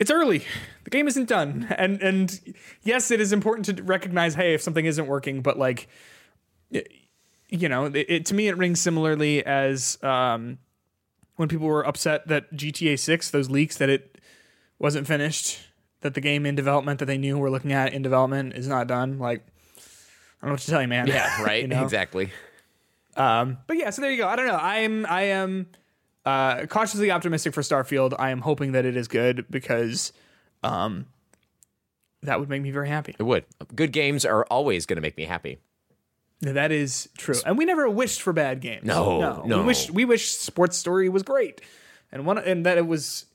it's early; the game isn't done, and and yes, it is important to recognize, hey, if something isn't working, but like, you know, it, it to me it rings similarly as um, when people were upset that GTA Six, those leaks that it wasn't finished, that the game in development that they knew we're looking at in development is not done. Like, I don't know what to tell you, man. yeah, right. You know? Exactly. Um, but yeah, so there you go. I don't know. I am I am uh, cautiously optimistic for Starfield. I am hoping that it is good because um, that would make me very happy. It would. Good games are always going to make me happy. That is true. And we never wished for bad games. No, no. We wish we wish Sports Story was great, and one and that it was.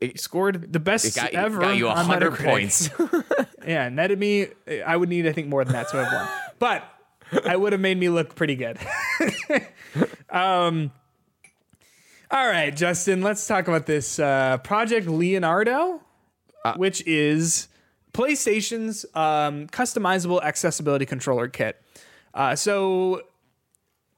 It scored the best It got, ever. got you on 100 Metacritic. points. Yeah, netted me. I would need, I think, more than that to have won. But I would have made me look pretty good. um, all right, Justin, let's talk about this uh, Project Leonardo, which is PlayStation's um, customizable accessibility controller kit. Uh, so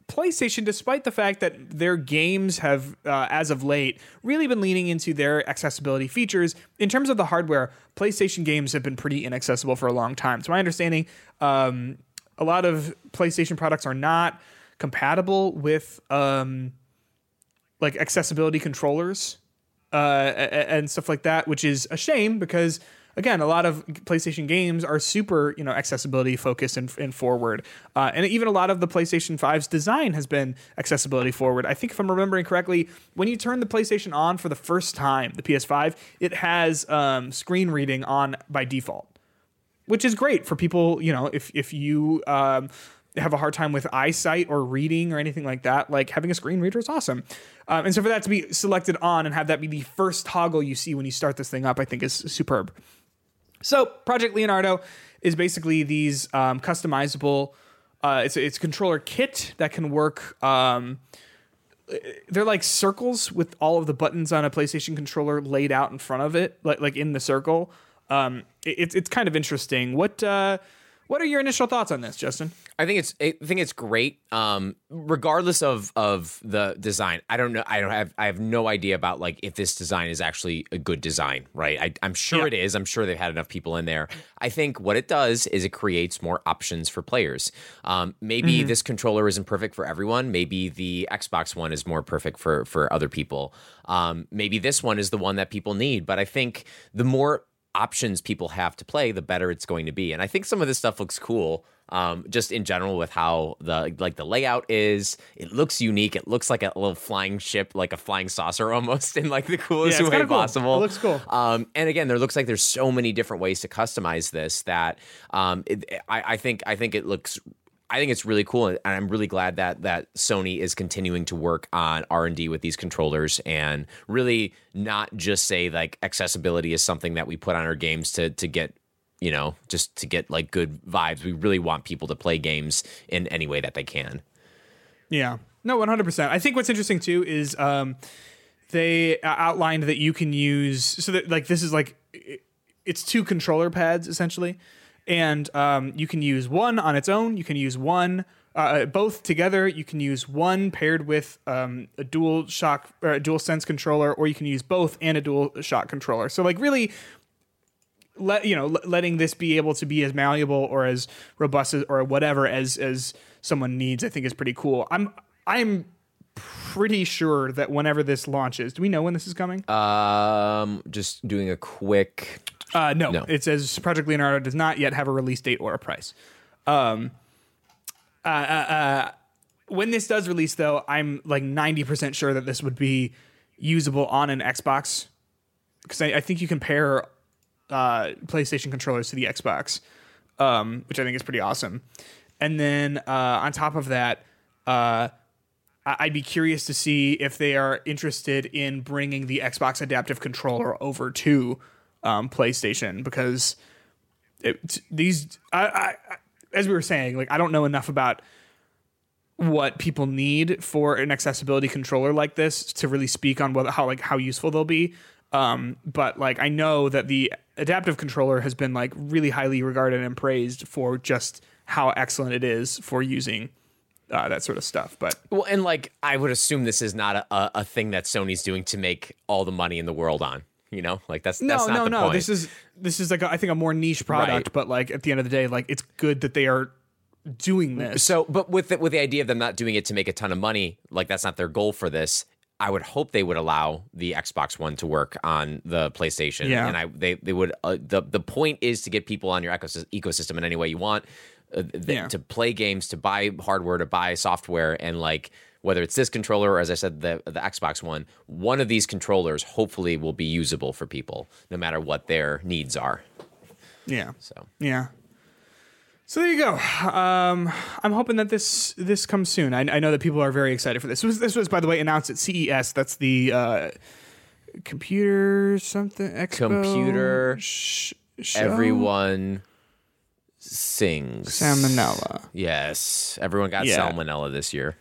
PlayStation, despite the fact that their games have, uh, as of late, really been leaning into their accessibility features, in terms of the hardware, PlayStation games have been pretty inaccessible for a long time. To my understanding, um, a lot of PlayStation products are not compatible with um, like accessibility controllers uh, and stuff like that, which is a shame because again, a lot of PlayStation games are super, you know, accessibility focused and, and forward. Uh, and even a lot of the PlayStation 5's design has been accessibility forward. I think if I'm remembering correctly, when you turn the PlayStation on for the first time, the PS5, it has um, screen reading on by default, which is great for people, you know, if, if you. Um, have a hard time with eyesight or reading or anything like that, like having a screen reader is awesome. Um, and so for that to be selected on and have that be the first toggle you see when you start this thing up, I think is superb. So Project Leonardo is basically these um, customizable. Uh, it's it's a controller kit that can work. Um, they're like circles with all of the buttons on a PlayStation controller laid out in front of it, like like in the circle. Um, it, it's it's kind of interesting. What uh, what are your initial thoughts on this, Justin? I think it's I think it's great. Um, regardless of of the design, I don't know. I don't have I have no idea about like if this design is actually a good design, right? I, am sure Yeah. it is. I'm sure they've had enough people in there. I think what it does is it creates more options for players. Um, maybe this controller isn't perfect for everyone. Maybe the Xbox one is more perfect for for other people. Um, maybe this one is the one that people need. But I think the more options people have to play, the better it's going to be. And I think some of this stuff looks cool. Um, just in general with how the like the layout is, it looks unique. It looks like a little flying ship, like a flying saucer almost, in like the coolest Yeah, way cool. possible. It looks cool. Um, and again, there looks like there's so many different ways to customize this that um, it, I, I think I think it looks. I think it's really cool, and I'm really glad that that Sony is continuing to work on R and D with these controllers, and really not just say like accessibility is something that we put on our games to to get you know just to get like good vibes. We really want people to play games in any way that they can. Yeah. No, 100%. I think what's interesting too is um, they uh, outlined that you can use, so that like this is like, it's two controller pads essentially. And um, you can use one on its own. You can use one, uh, both together. You can use one paired with um, a dual shock or a dual sense controller, or you can use both and a dual shock controller. So like really let you know letting this be able to be as malleable or as robust as, or whatever as as someone needs i think is pretty cool i'm i'm pretty sure that whenever this launches do we know when this is coming Um, just doing a quick. Uh, no, no. it says project leonardo does not yet have a release date or a price um uh, uh, uh when this does release though i'm like 90% sure that this would be usable on an xbox because I, I think you compare uh, PlayStation controllers to the Xbox, um, which I think is pretty awesome. And then uh, on top of that, uh, I- I'd be curious to see if they are interested in bringing the Xbox adaptive controller over to um, PlayStation because it, these, I, I, as we were saying, like I don't know enough about what people need for an accessibility controller like this to really speak on whether how like how useful they'll be. Um, but like I know that the adaptive controller has been like really highly regarded and praised for just how excellent it is for using uh, that sort of stuff. But Well, and like I would assume this is not a, a thing that Sony's doing to make all the money in the world on. You know, like that's no, that's not no, no. point. This is this is like a, I think a more niche product, Right. but like at the end of the day, like it's good that they are doing this. so, but with the, with the idea of them not doing it to make a ton of money, like that's not their goal for this. I would hope they would allow the Xbox One to work on the PlayStation, Yeah. and I they they would. Uh, the The point is to get people on your ecosys- ecosystem in any way you want, uh, th- Yeah. to play games, to buy hardware, to buy software, and like whether it's this controller or as I said the the Xbox One, one of these controllers hopefully will be usable for people, no matter what their needs are. yeah. So Yeah. So there you go. Um, I'm hoping that this this comes soon. I, I know that people are very excited for this. This was, this was by the way, announced at CES. That's the uh, computer something expo Computer sh- everyone sings salmonella. Yes, everyone got Yeah. salmonella this year.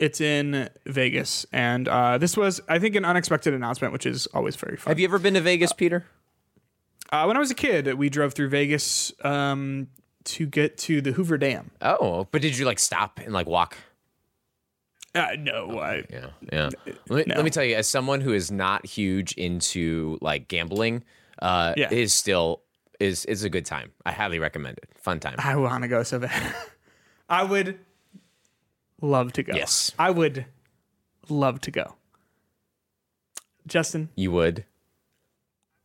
It's in Vegas, and uh, this was, I think, an unexpected announcement, which is always very fun. Have you ever been to Vegas, Peter? Uh, when I was a kid, we drove through Vegas um, to get to the Hoover Dam. Oh, but did you like stop and like walk? Uh, no, I, Yeah, yeah. Let me, No. let me tell you, as someone who is not huge into like gambling, uh, Yeah. is still is is a good time. I highly recommend it. Fun time. I want to go so bad. I would love to go. Yes. I would love to go. Justin, You would.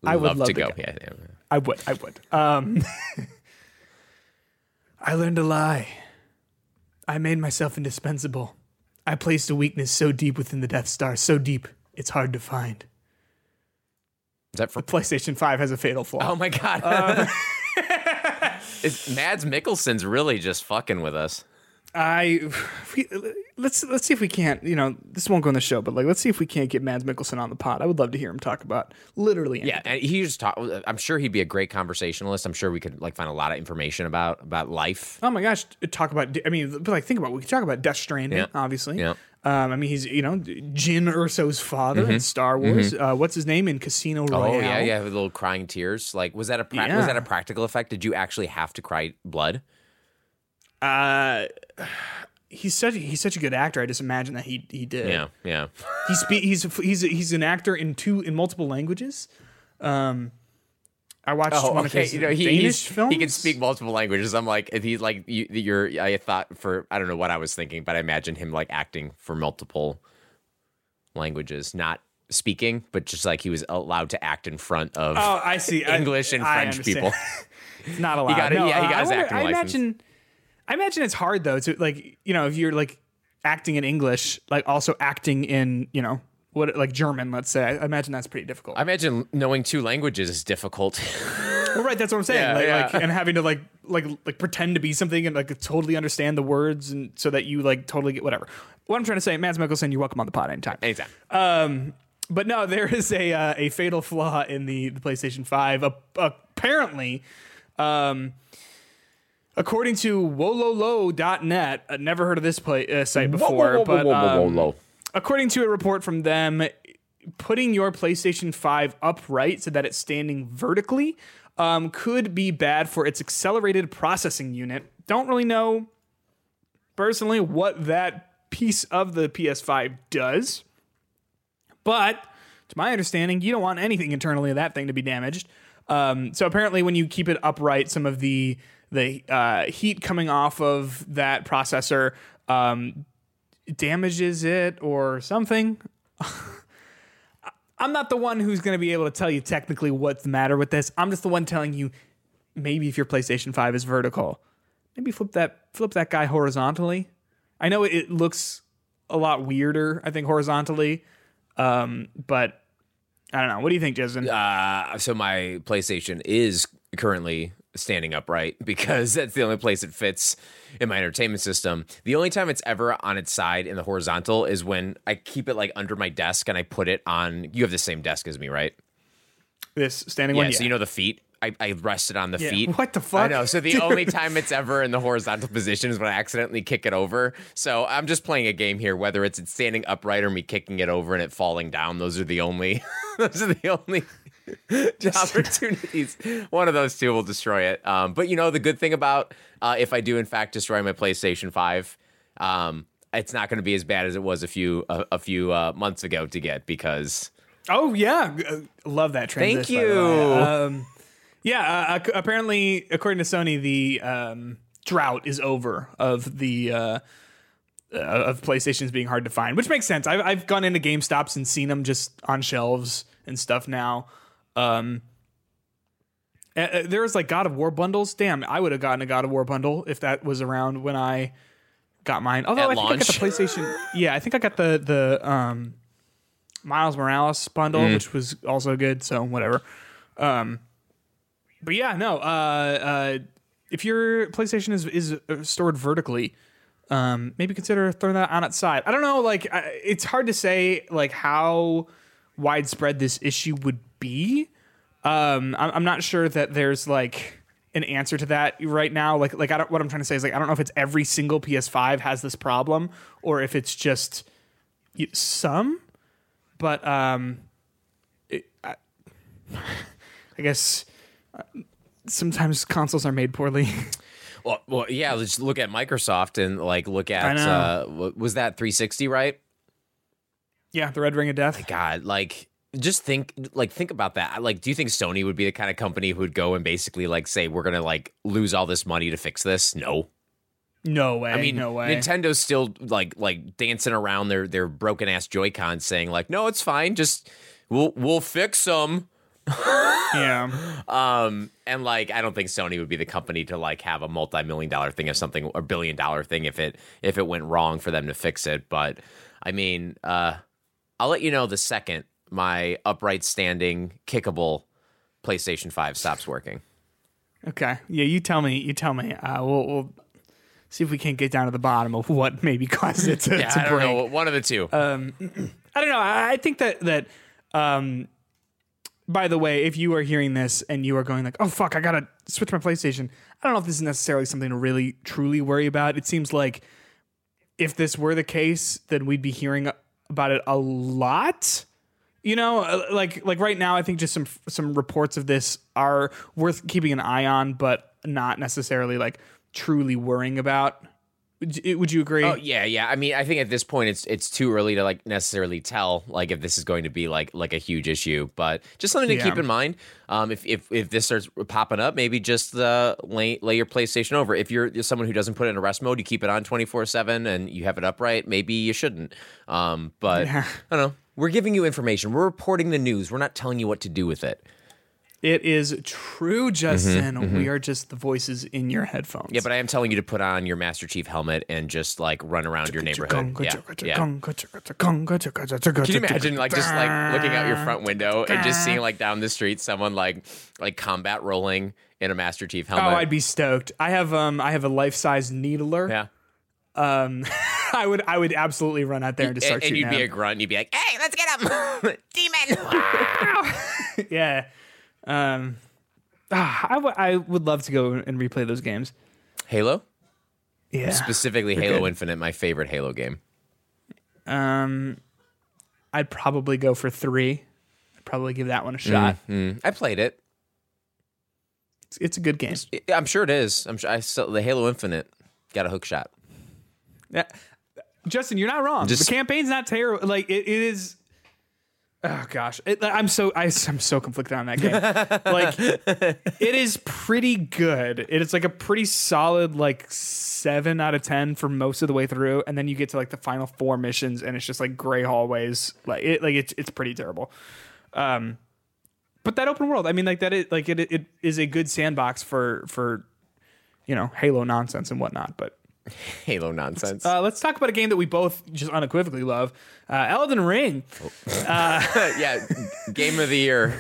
I would love to to go. go. Yeah, yeah. I would. I would. Um, I learned to lie. I made myself indispensable. I placed a weakness so deep within the Death Star, so deep it's hard to find. Is that for? The PlayStation 5 has a fatal flaw. Oh my god. Um, Mads Mikkelsen's really just fucking with us? I we, let's let's see if we can't. You know, this won't go on the show, but like, let's see if we can't get Mads Mikkelsen on the pod. I would love to hear him talk about literally. Yeah, and he just talk. I'm sure he'd be a great conversationalist. I'm sure we could like find a lot of information about about life. Oh my gosh, talk about. I mean, but like, think about. It. We could talk about Death Stranding, Yeah. obviously. Yeah. Um, I mean, he's you know Jyn Erso's father in Star Wars. Uh, what's his name in Casino Royale? Mm-hmm. Oh yeah, yeah, with little crying tears. Like, was that a pra- Yeah. was that a practical effect? Did you actually have to cry blood? Uh, he's such he's such a good actor. I just imagine that he he did. Yeah, yeah. He spe- he's he's he's an actor in two in multiple languages. Um, I watched Oh, one of okay. his You know, he Danish he's- films. he can speak multiple languages. I'm like, if he's like, you, you're. I thought for I don't know what I was thinking, but I imagine him like acting for multiple languages, not speaking, but just like he was allowed to act in front of Oh, I see. I- English and I French understand. people. It's not allowed. got it. No, Yeah, he uh, got I his wonder- acting I license. imagine. I imagine it's hard though to like you know if you're like acting in English, like also acting in you know what like German, let's say. I imagine that's pretty difficult. I imagine knowing two languages is difficult. well, right, that's what I'm saying. Yeah, like, yeah. like and having to like like like pretend to be something and like totally understand the words and so that you like totally get whatever. What I'm trying to say, Mads Mikkelsen, you're welcome on the pod anytime. Anytime. Um, but no, there is a uh, a fatal flaw in the, the PlayStation Five. Uh, apparently, um, according to Wololo.net, uh, never heard of this play, uh, site before, but um, according to a report from them, putting your PlayStation 5 upright so that it's standing vertically um, could be bad for its accelerated processing unit. Don't really know personally what that piece of the PS5 does, but to my understanding, you don't want anything internally of that thing to be damaged. Um, so apparently, when you keep it upright, some of the the uh, heat coming off of that processor um, damages it or something. I'm not the one who's going to be able to tell you technically what's the matter with this. I'm just the one telling you maybe if your PlayStation 5 is vertical, maybe flip that flip that guy horizontally. I know it looks a lot weirder, I think horizontally. Um, but I don't know. What do you think, Jason? Uh, so my PlayStation is currently standing upright because that's the only place it fits in my entertainment system. The only time it's ever on its side in the horizontal is when I keep it like under my desk and I put it on. You have the same desk as me, right? this standing Yeah. one, So you know the feet. I, I rested on the Yeah. feet. What the I fuck? know. So the Dude. only time it's ever in the horizontal position is when I accidentally kick it over. So I'm just playing a game here, whether it's it standing upright or me kicking it over and it falling down. Those are the only. those are the only. opportunities. One of those two will destroy it. Um, but you know the good thing about uh, if I do in fact destroy my PlayStation Five, um, it's not going to be as bad as it was a few a, a few uh, months ago to get because Oh yeah, Uh, love that transition. Thank by the way. you. Um, yeah, uh, apparently, according to Sony, the um, drought is over of the uh, uh, of PlayStations being hard to find, which makes sense. I've I've gone into GameStops and seen them just on shelves and stuff now. Um, uh, there's like God of War bundles. Damn, I would have gotten a God of War bundle if that was around when I got mine. Although At I think I got the? PlayStation. Yeah, I think I got the the um, Miles Morales bundle, Mm. which was also good. So whatever. Um, but yeah, no. Uh, uh, if your PlayStation is is uh, stored vertically, um, maybe consider throwing that on its side. I don't know. Like, I, it's hard to say like how widespread this issue would be. Um, I'm, I'm not sure that there's like an answer to that right now. Like, like I don't, what I'm trying to say is like I don't know if it's every single PS5 has this problem or if it's just some. But um, it, I, I guess uh, sometimes consoles are made poorly. Well, well, yeah. Let's look at Microsoft and like look at uh, was that 360 right? Yeah, the Red Ring of Death. God, like just think like think about that. Like, do you think Sony would be the kind of company who would go and basically like say we're gonna like lose all this money to fix this? No. No way. I mean, no way. Nintendo's still like like dancing around their their broken ass Joy Cons, saying like, no, it's fine. Just we'll we'll fix them. yeah. Um, and like, I don't think Sony would be the company to like have a multi-million dollar thing if something, a billion dollar thing if it if it went wrong for them to fix it. But I mean, uh, I'll let you know the second my upright standing kickable PlayStation Five stops working. Okay. Yeah, you tell me. You tell me. Uh, we'll, we'll see if we can't get down to the bottom of what maybe caused it to, Yeah, to I don't break. know, one of the two. Um, I don't know. I, I think that that. Um, by the way, if you are hearing this and you are going like, "Oh fuck, I gotta switch my PlayStation," I don't know if this is necessarily something to really truly worry about. It seems like if this were the case, then we'd be hearing about it a lot. You know, uh, like like right now, I think just some some reports of this are worth keeping an eye on, but not necessarily like truly worrying about. Would you, agree? Oh yeah, yeah. I mean, I think at this point it's it's too early to like necessarily tell like if this is going to be like like a huge issue, but just something to Yeah. keep in mind. Um, if if if this starts popping up, maybe just uh, lay lay your PlayStation over. If you're, you're someone who doesn't put it in a rest mode, you keep it on twenty four seven and you have it upright. Maybe you shouldn't. Um, but Yeah. I don't know. We're giving you information. We're reporting the news. We're not telling you what to do with it. It is true, Justin. We are just the voices in your headphones. Yeah, but I am telling you to put on your Master Chief helmet and just like run around your neighborhood. Yeah, yeah. Can Can you imagine like just like looking out your front window and just seeing like down the street someone like like combat rolling in a Master Chief helmet? Oh. I'd be stoked. I have um I have a life size needler. yeah. Um I would I would absolutely run out there and just And, start and shooting you'd be a grunt. You'd be like, "Hey, let's get him, demon!" him. Yeah. Um ah, I, w- I would love to go and replay those games. Halo, Yeah. specifically Halo good. Infinite, my favorite Halo game. Um I'd probably go for 3. I'd probably give that one a shot. Mm, I played it. It's, it's a good game. I- I'm sure it is. I'm sure I still the Halo Infinite got a hook shot. Yeah. Justin, you're not wrong. Just- the campaign's not terrible. Like it, it is. Oh gosh, it, I'm so I, am so conflicted on that game. like it is pretty good. It is like a pretty solid like seven out of ten for most of the way through, and then you get to like the final four missions, and it's just like gray hallways. Like it, like it's it's pretty terrible. Um, but that open world, I mean, like that is like it it is a good sandbox for for you know Halo nonsense and whatnot, but. Halo nonsense. Uh, let's talk about a game that we both just unequivocally love, uh, Elden Ring. yeah, game of the year,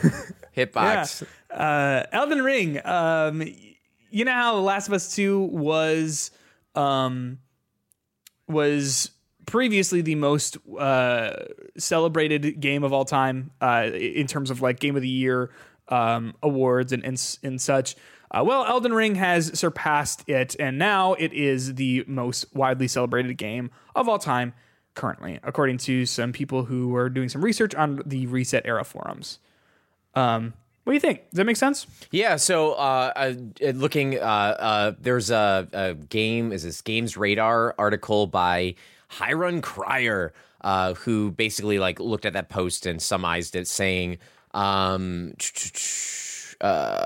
hitbox. Uh, Elden Ring. Um, you know how The Last of Us Two was, um, was previously the most uh, celebrated game of all time uh, in terms of like Game of the Year um, awards and and, and such. Uh, well, Elden Ring has surpassed it, and now it is the most widely celebrated game of all time currently, according to some people who were doing some research on the Reset Era forums. Um, what do you think? Does that make sense? Yeah, so uh, uh, looking, uh, uh, there's a, a game, is this Games Radar article by Hirun Cryer, uh, who basically like looked at that post and summarized it, saying, um, uh,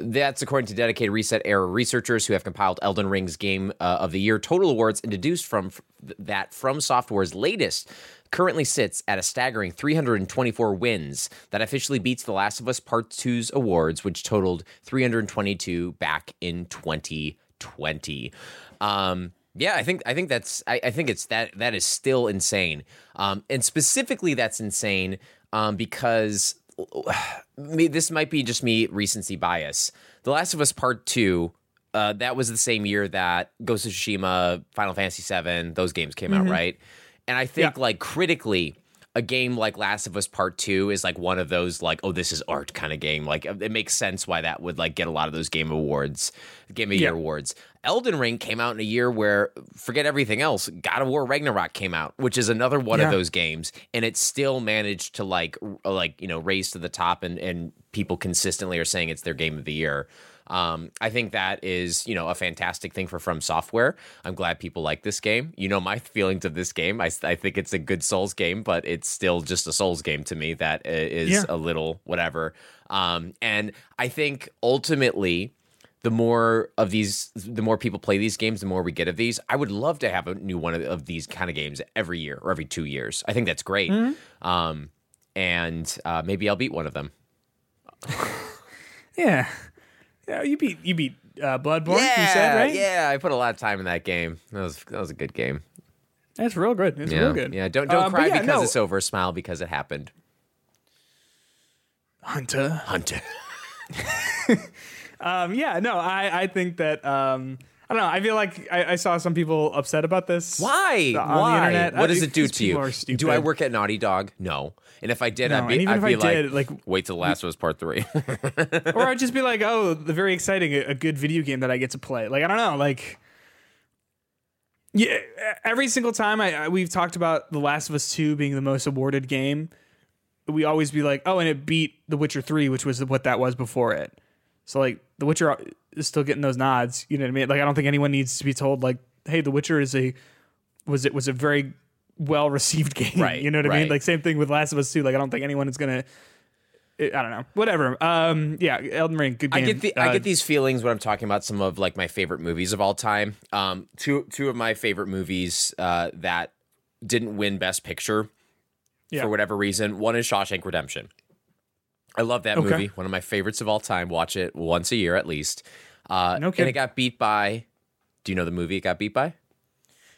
that's according to dedicated Reset Era researchers who have compiled Elden Ring's Game uh, of the Year total awards and deduced from f- that From Software's latest currently sits at a staggering 324 wins. That officially beats The Last of Us Part 2's awards, which totaled 322 back in 2020. Um, yeah, I think I think that's I, I think it's that that is still insane, um, and specifically that's insane um, because this might be just me recency bias. The Last of Us Part Two, uh, that was the same year that Ghost of Tsushima, Final Fantasy VII, those games came out, right? And I think like critically, a game like Last of Us Part Two is like one of those like, oh, this is art kind of game. Like it makes sense why that would like get a lot of those game awards, Game of the Year awards. Elden Ring came out in a year where forget everything else. God of War Ragnarok came out, which is another one of those games, and it still managed to like r- like you know raise to the top, and and people consistently are saying it's their game of the year. Um, I think that is, you know, a fantastic thing for From Software. I'm glad people like this game. You know my feelings of this game. I, I think it's a good Souls game, but it's still just a Souls game to me that is Yeah. a little whatever. Um, and I think ultimately, the more of these, the more people play these games, the more we get of these. I would love to have a new one of, of these kind of games every year or every two years. I think that's great. Um, and uh, maybe I'll beat one of them. Yeah. Yeah, you beat you beat uh, Bloodborne, you said, right? yeah. I put a lot of time in that game. That was that was a good game. That's real good. It's Yeah, real good. yeah. Don't don't Uh, cry yeah, because no. it's over. Smile because it happened. Hunter. Hunter. Um, yeah, no, I, I think that um, I don't know. I feel like I, I saw some people upset about this. Why? on the Why? internet. What Uh, does it do to you? Do I work at Naughty Dog? No. And if I did, No, I'd be, I'd if be I like, did, like, wait till the last of us part three. or I'd just be like, oh, the very exciting, a, a good video game that I get to play. Like I don't know, like yeah, every single time I, I we've talked about The Last of Us Two being the most awarded game, we always be like, oh, and it beat The Witcher Three, which was what that was before it. So like, The Witcher is still getting those nods. You know what I mean? Like I don't think anyone needs to be told like, hey, The Witcher is a was it was a very well received game. Right, You know what I mean? Like same thing with Last of Us Two. Like I don't think anyone is gonna. I don't know. Whatever. Um. Yeah. Elden Ring. Good I get the I Uh, get these feelings when I'm talking about some of like my favorite movies of all time. Um, two two of my favorite movies uh, that didn't win Best Picture Yeah. for whatever reason. One is Shawshank Redemption. I love that Okay. movie. One of my favorites of all time. Watch it once a year at least. Uh, No and it got beat by. Do you know the movie it got beat by?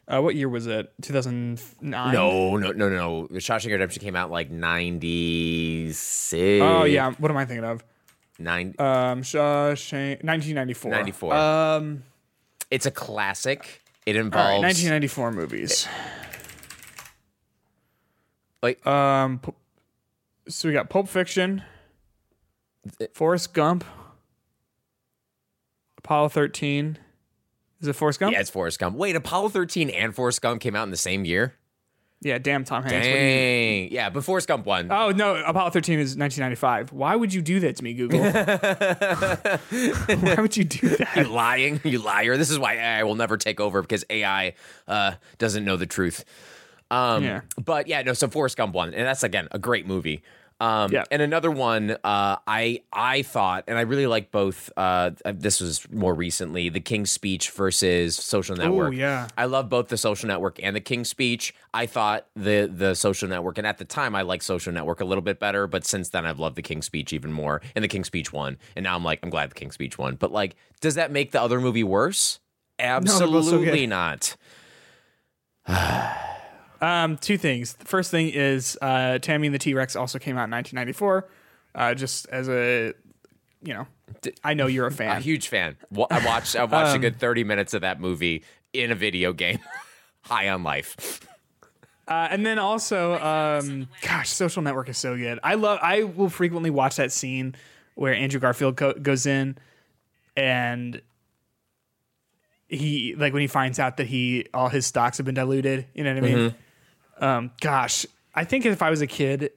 Uh, what year was it? 2009. No, no, no, no. The Shawshank Redemption came out like ninety six. Oh yeah. What am I thinking of? nine. Um. Shawshank. 1994. 94. Um. it's a classic. It All right. involves 1994 movies. like Um. So we got Pulp Fiction. Forrest Gump. Apollo 13. Is it Forrest Gump? Yeah, it's Forrest Gump. Wait, Apollo 13 and Forrest Gump came out in the same year? Yeah. Damn. Tom Hanks. Dang. Yeah, but Forrest Gump won. Oh no, Apollo 13 is 1995. Why would you do that to me, Google? Why would you do that? You lying, you liar. This is why AI will never take over because AI uh, doesn't know the truth. Um, Yeah. But yeah, no, so Forrest Gump won. And that's, again, a great movie. Um, Yeah. And another one, uh, I I thought, and I really like both. Uh, this was more recently, The King's Speech versus Social Network. yeah. I love both the Social Network and The King's Speech. I thought the the Social Network, and at the time, I liked Social Network a little bit better. But since then, I've loved The King's Speech even more, and The King's Speech won. And now I'm like, I'm glad The King's Speech won. But like, does that make the other movie worse? they're both so. Absolutely not. Um, two things. The first thing is uh, Tammy and the T Rex also came out in 1994. Uh, just as a, you know, I know you're a fan, A huge fan. I watched I watched Um, a good 30 minutes of that movie in a video game. High on life. Uh, and then also, um, gosh, Social Network is so good. I love. I will frequently watch that scene where Andrew Garfield co- goes in, and he like when he finds out that he all his stocks have been diluted. You know what I mean? Mm-hmm. Um, gosh, I think if I was a kid,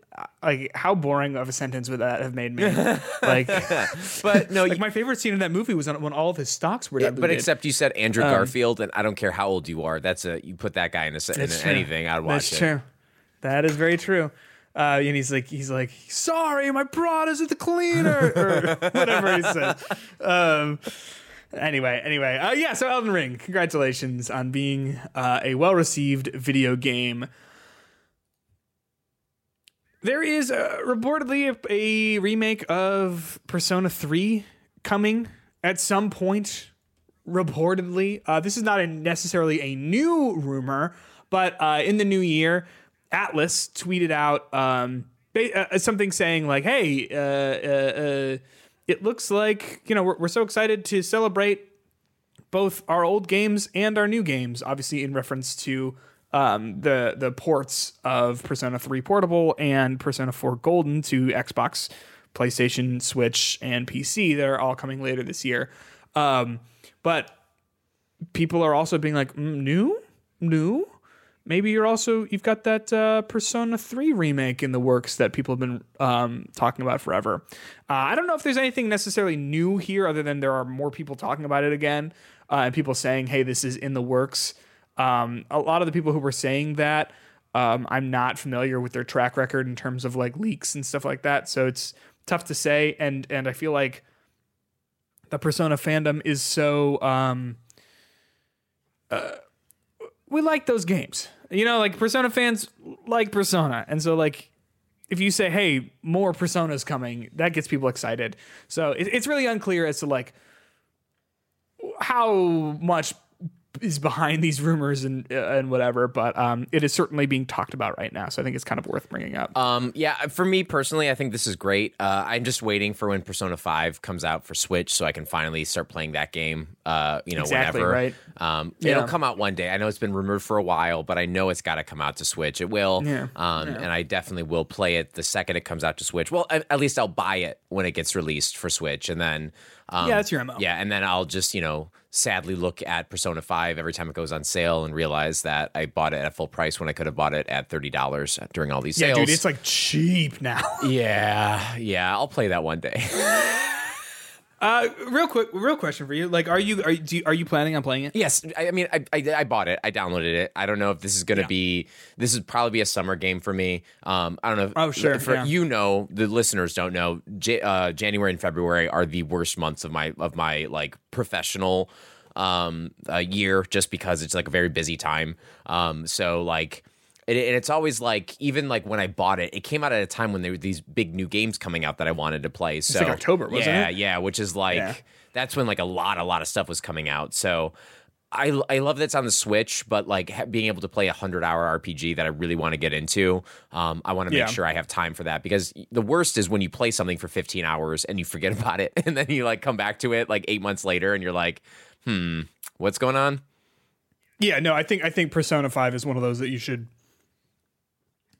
like how boring of a sentence would that have made me? like, But no, like you, my favorite scene in that movie was when all of his stocks were diluted. but except you said Andrew Um, Garfield, and I don't care how old you are. That's a you put that guy in, a, in true. anything, I'd watch it. That's it. true. That is very true. Uh, and he's like, he's like, sorry, my Prada's at the cleaner, or whatever he said. Um, anyway, anyway, uh, yeah. So Elden Ring, congratulations on being uh, a well-received video game. There is uh, reportedly a, a remake of Persona 3 coming at some point reportedly. Uh, this is not a necessarily a new rumor, but uh, in the new year, Atlus tweeted out um, ba- uh, something saying like, "Hey, uh, uh, uh, it looks like you know we're, we're so excited to celebrate both our old games and our new games." Obviously, in reference to um, the the ports of Persona 3 Portable and Persona 4 Golden to Xbox, PlayStation, Switch, and PC. that are all coming later this year. Um, but people are also being like, mm, new, new. maybe you're also you've got that uh, Persona 3 remake in the works that people have been um, talking about forever. Uh, I don't know if there's anything necessarily new here, other than there are more people talking about it again uh, and people saying, "Hey, this is in the works." Um, a lot of the people who were saying that, um, I'm not familiar with their track record in terms of like leaks and stuff like that, so it's tough to say. And and I feel like the Persona fandom is so. Um, uh, we like those games. You know, like Persona fans like Persona. And so like if you say, "Hey, more Personas coming," that gets people excited. So it, it's really unclear as to like how much is behind these rumors and uh, and whatever, but um, it is certainly being talked about right now. So I think it's kind of worth bringing up. Um, yeah, for me personally, I think this is great. Uh, I'm just waiting for when Persona 5 comes out for Switch so I can finally start playing that game. Uh, you know, Exactly, whenever. right. Um, Yeah. It'll come out one day. I know it's been rumored for a while, but I know it's got to come out to Switch. It will. Yeah. Um, And I definitely will play it the second it comes out to Switch. Well, at, at least I'll buy it when it gets released for Switch, and then. Um, Yeah, that's your MO. Yeah, and then I'll just you know sadly look at Persona 5 every time it goes on sale and realize that I bought it at full price when I could have bought it at thirty dollars during all these yeah, sales. dude, it's like cheap now. Yeah, yeah, I'll play that one day. Uh, real quick, real question for you: Like, are you are you, are you planning on playing it? yes, I, I mean, I, I I bought it, I downloaded it. I don't know if this is gonna Yeah. be this is probably be a summer game for me. Um, I don't know. If, Oh, sure, For yeah. you know, the listeners don't know. J- uh, January and February are the worst months of my of my like professional um uh, year, just because it's like a very busy time. Um, so like. And and it's always like, even like when I bought it, it came out at a time when there were these big new games coming out that I wanted to play. So like October, wasn't yeah, it? yeah, which is like Yeah. that's when like a lot, a lot of stuff was coming out. So I I love that it's on the Switch, but like ha- being able to play a hundred hour RPG that I really want to get into, um, I want to make Yeah. sure I have time for that because the worst is when you play something for fifteen hours and you forget about it, and then you like come back to it like eight months later, and you're like, hmm, what's going on? Yeah, no, I think I think Persona Five is one of those that you should,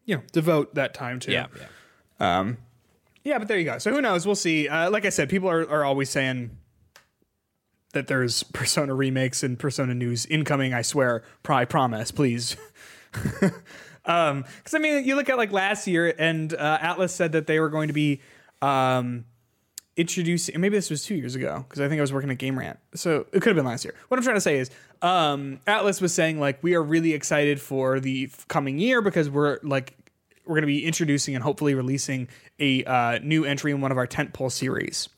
you know, devote that time to. Yeah, yeah. Yeah, but there you go. So who knows? We'll see. Uh, like I said, people are, are always saying that there's Persona remakes and Persona news incoming. I swear. Pry promise, please. um, because I mean, you look at like last year, and uh, Atlus said that they were going to be um introducing. Maybe this was two years ago because I think I was working at Game Rant, so it could have been last year. What I'm trying to say is, um, Atlus was saying like we are really excited for the coming year because we're like we're going to be introducing and hopefully releasing a uh, new entry in one of our tentpole series.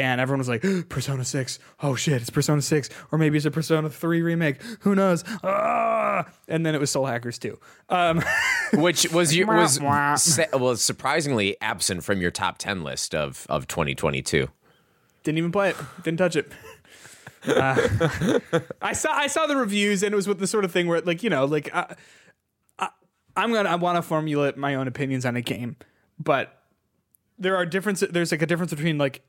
And everyone was like, Persona 6. Oh shit, it's Persona 6. Or maybe it's a Persona 3 remake. Who knows? Ah! And then it was Soul Hackers 2. Um, Which was your was Wah, wah. was surprisingly absent from your top ten list of of 2022. didn't even play it. Didn't touch it. Uh, I saw I saw the reviews and it was with the sort of thing where like you know like I, I, I'm gonna I want to formulate my own opinions on a game, but there are differences. There's like a difference between like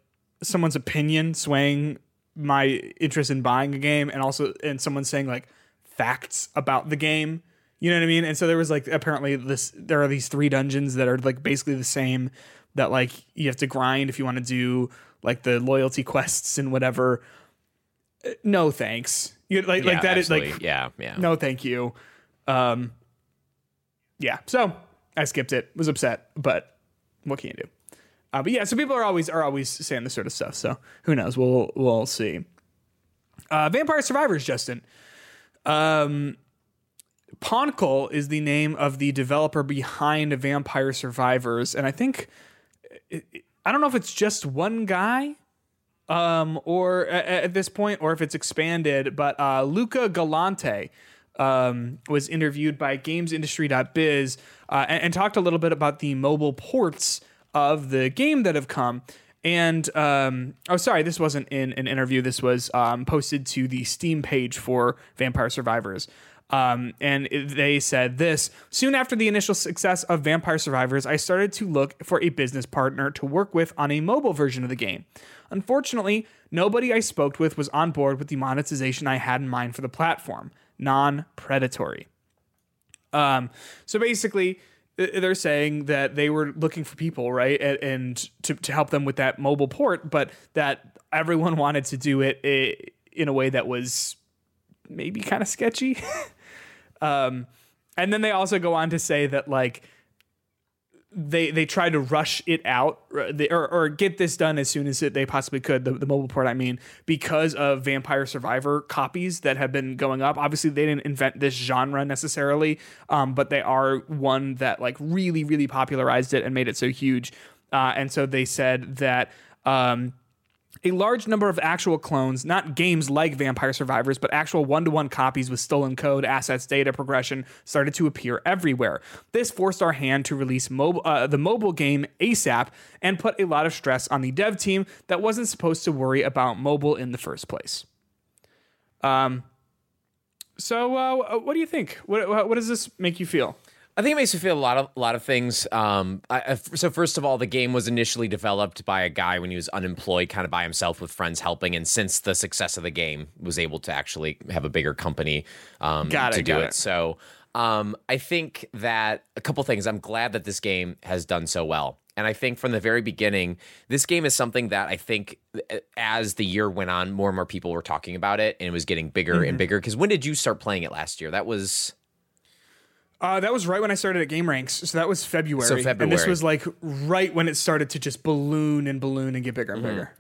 someone's opinion swaying my interest in buying a game and also and someone saying like facts about the game. You know what I mean? And so there was like apparently this there are these three dungeons that are like basically the same that like you have to grind if you want to do like the loyalty quests and whatever. No thanks. You like like that is absolutely. like yeah, yeah. no thank you. Um yeah, so I skipped it. Was upset, but what can you do? Uh, but yeah, so people are always are always saying this sort of stuff. So who knows? We'll we'll see. Uh, Vampire Survivors, Justin. Um, Poncle is the name of the developer behind Vampire Survivors, and I think I don't know if it's just one guy um, or at, at this point, or if it's expanded. But uh, Luca Galante um, was interviewed by GamesIndustry.biz uh, and, and talked a little bit about the mobile ports of the game that have come. And um, oh, sorry, this wasn't in an interview. This was um, posted to the Steam page for Vampire Survivors. Um, and they said this soon after the initial success of Vampire Survivors, I started to look for a business partner to work with on a mobile version of the game. Unfortunately, nobody I spoke with was on board with the monetization I had in mind for the platform non predatory. Um, so basically, they're saying that they were looking for people, right, and, and to, to help them with that mobile port, but that everyone wanted to do it i- in a way that was maybe kind of sketchy. um, And then they also go on to say that like they they tried to rush it out or, or, or get this done as soon as it, they possibly could the, the mobile port I mean because of Vampire Survivor copies that have been going up. Obviously they didn't invent this genre necessarily um, but they are one that like really really popularized it and made it so huge. Uh, and so they said that um, a large number of actual clones, not games like Vampire Survivors, but actual one to one copies with stolen code, assets, data progression, started to appear everywhere. This forced our hand to release mobile, uh, the mobile game ASAP and put a lot of stress on the dev team that wasn't supposed to worry about mobile in the first place. Um, so, uh, what do you think? What, what does this make you feel? I think it makes me feel a lot of a lot of things. Um, I, so first of all, the game was initially developed by a guy when he was unemployed, kind of by himself with friends helping, and since the success of the game, was able to actually have a bigger company um, Got it, to do it. it. So um, I think that a couple things. I'm glad that this game has done so well. And I think from the very beginning, this game is something that I think uh, as the year went on, more and more people were talking about it and it was getting bigger Mm-hmm. and bigger. Because when did you start playing it last year? That was Uh, that was right when I started at Game Rant, so that was February. So February, and this was like right when it started to just balloon and balloon and get bigger and bigger.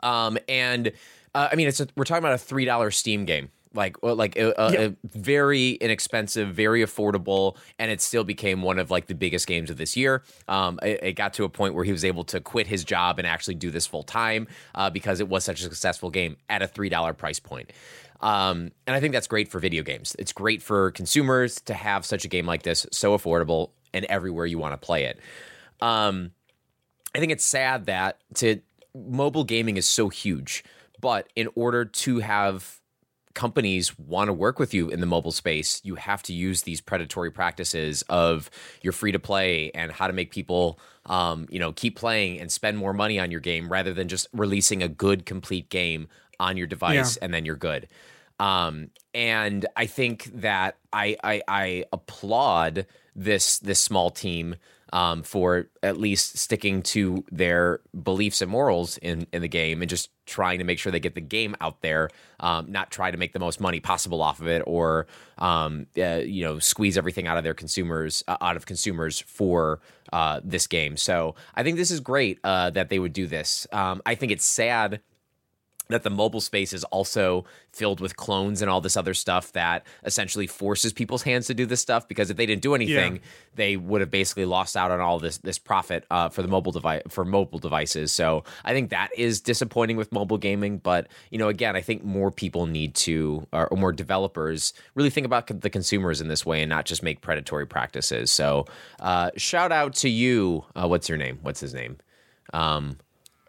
Um, and uh, I mean, it's a, we're talking about a three dollar Steam game, like well, like a, a, Yeah. a very inexpensive, very affordable, and it still became one of like the biggest games of this year. Um, it, it got to a point where he was able to quit his job and actually do this full time uh, because it was such a successful game at a three dollar price point. Um, and I think that's great for video games. It's great for consumers to have such a game like this, so affordable and everywhere you want to play it. Um, I think it's sad that to mobile gaming is so huge, but in order to have companies want to work with you in the mobile space, you have to use these predatory practices of you're free to play and how to make people um, you know keep playing and spend more money on your game rather than just releasing a good complete game on your device Yeah. and then you're good. Um, and I think that I, I I applaud this this small team um, for at least sticking to their beliefs and morals in in the game and just trying to make sure they get the game out there, um, not try to make the most money possible off of it or um, uh, you know squeeze everything out of their consumers uh, out of consumers for uh, this game. So I think this is great uh, that they would do this. Um, I think it's sad that the mobile space is also filled with clones and all this other stuff that essentially forces people's hands to do this stuff because if they didn't do anything Yeah. they would have basically lost out on all this this profit uh, for the mobile device for mobile devices. So i think that is disappointing with mobile gaming but you know again i think more people need to or, or more developers really think about the consumers in this way and not just make predatory practices. So uh, shout out to you. Uh, what's your name? What's his name? Um,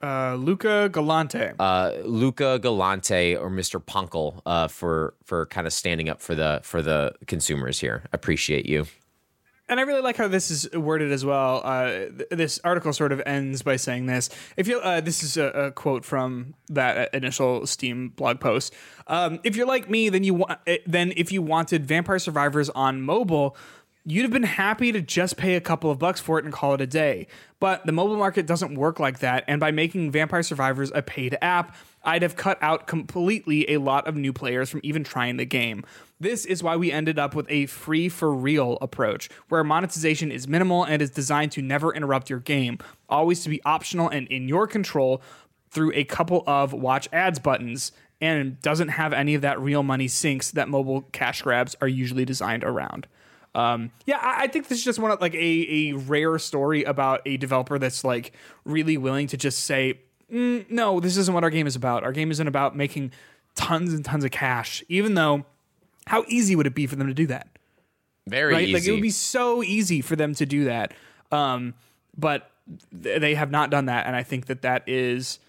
Uh, Luca Galante. uh, Luca Galante or Mr. Poncle uh, for for kind of standing up for the for the consumers here. Appreciate you. and I really like how this is worded as well. Uh, th- this article sort of ends by saying this. If you, uh, this is a, a quote from that initial Steam blog post. Um, if you're like me, then you want, then if you wanted Vampire Survivors on mobile, you'd have been happy to just pay a couple of bucks for it and call it a day. But the mobile market doesn't work like that, and by making Vampire Survivors a paid app, I'd have cut out completely a lot of new players from even trying the game. This is why we ended up with a free for real approach, where monetization is minimal and is designed to never interrupt your game, always to be optional and in your control through a couple of watch ads buttons, and doesn't have any of that real money sinks that mobile cash grabs are usually designed around. Um, yeah, I, I think this is just one of like a, a rare story about a developer that's like really willing to just say, "Mm, no, this isn't what our game is about. Our game isn't about making tons and tons of cash, even though how easy would it be for them to do that? Very right? easy. Like it would be so easy for them to do that. Um, but th- they have not done that, and I think that that is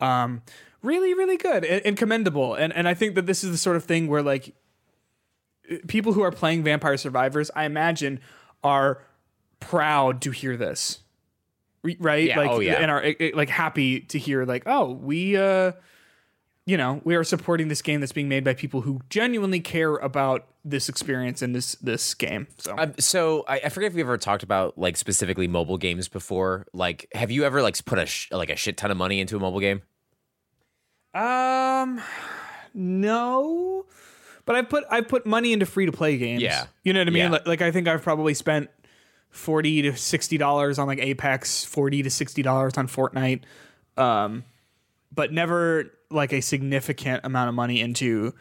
um, really, really good and, and commendable. And and I think that this is the sort of thing where like people who are playing Vampire Survivors, I imagine, are proud to hear this, right? Yeah, Like, oh, yeah. and are eh, eh, like happy to hear like, oh, we, uh, you know, we are supporting this game that's being made by people who genuinely care about this experience and this this game. So Um, so I, I forget if we ever talked about like specifically mobile games before. Like, have you ever like put a sh- like a shit ton of money into a mobile game? Um, no, But I put I put money into free to play games. Yeah. you know what I mean. Yeah. Like, like I think I've probably spent forty to sixty dollars on like Apex, forty to sixty dollars on Fortnite, um, but never like a significant amount of money into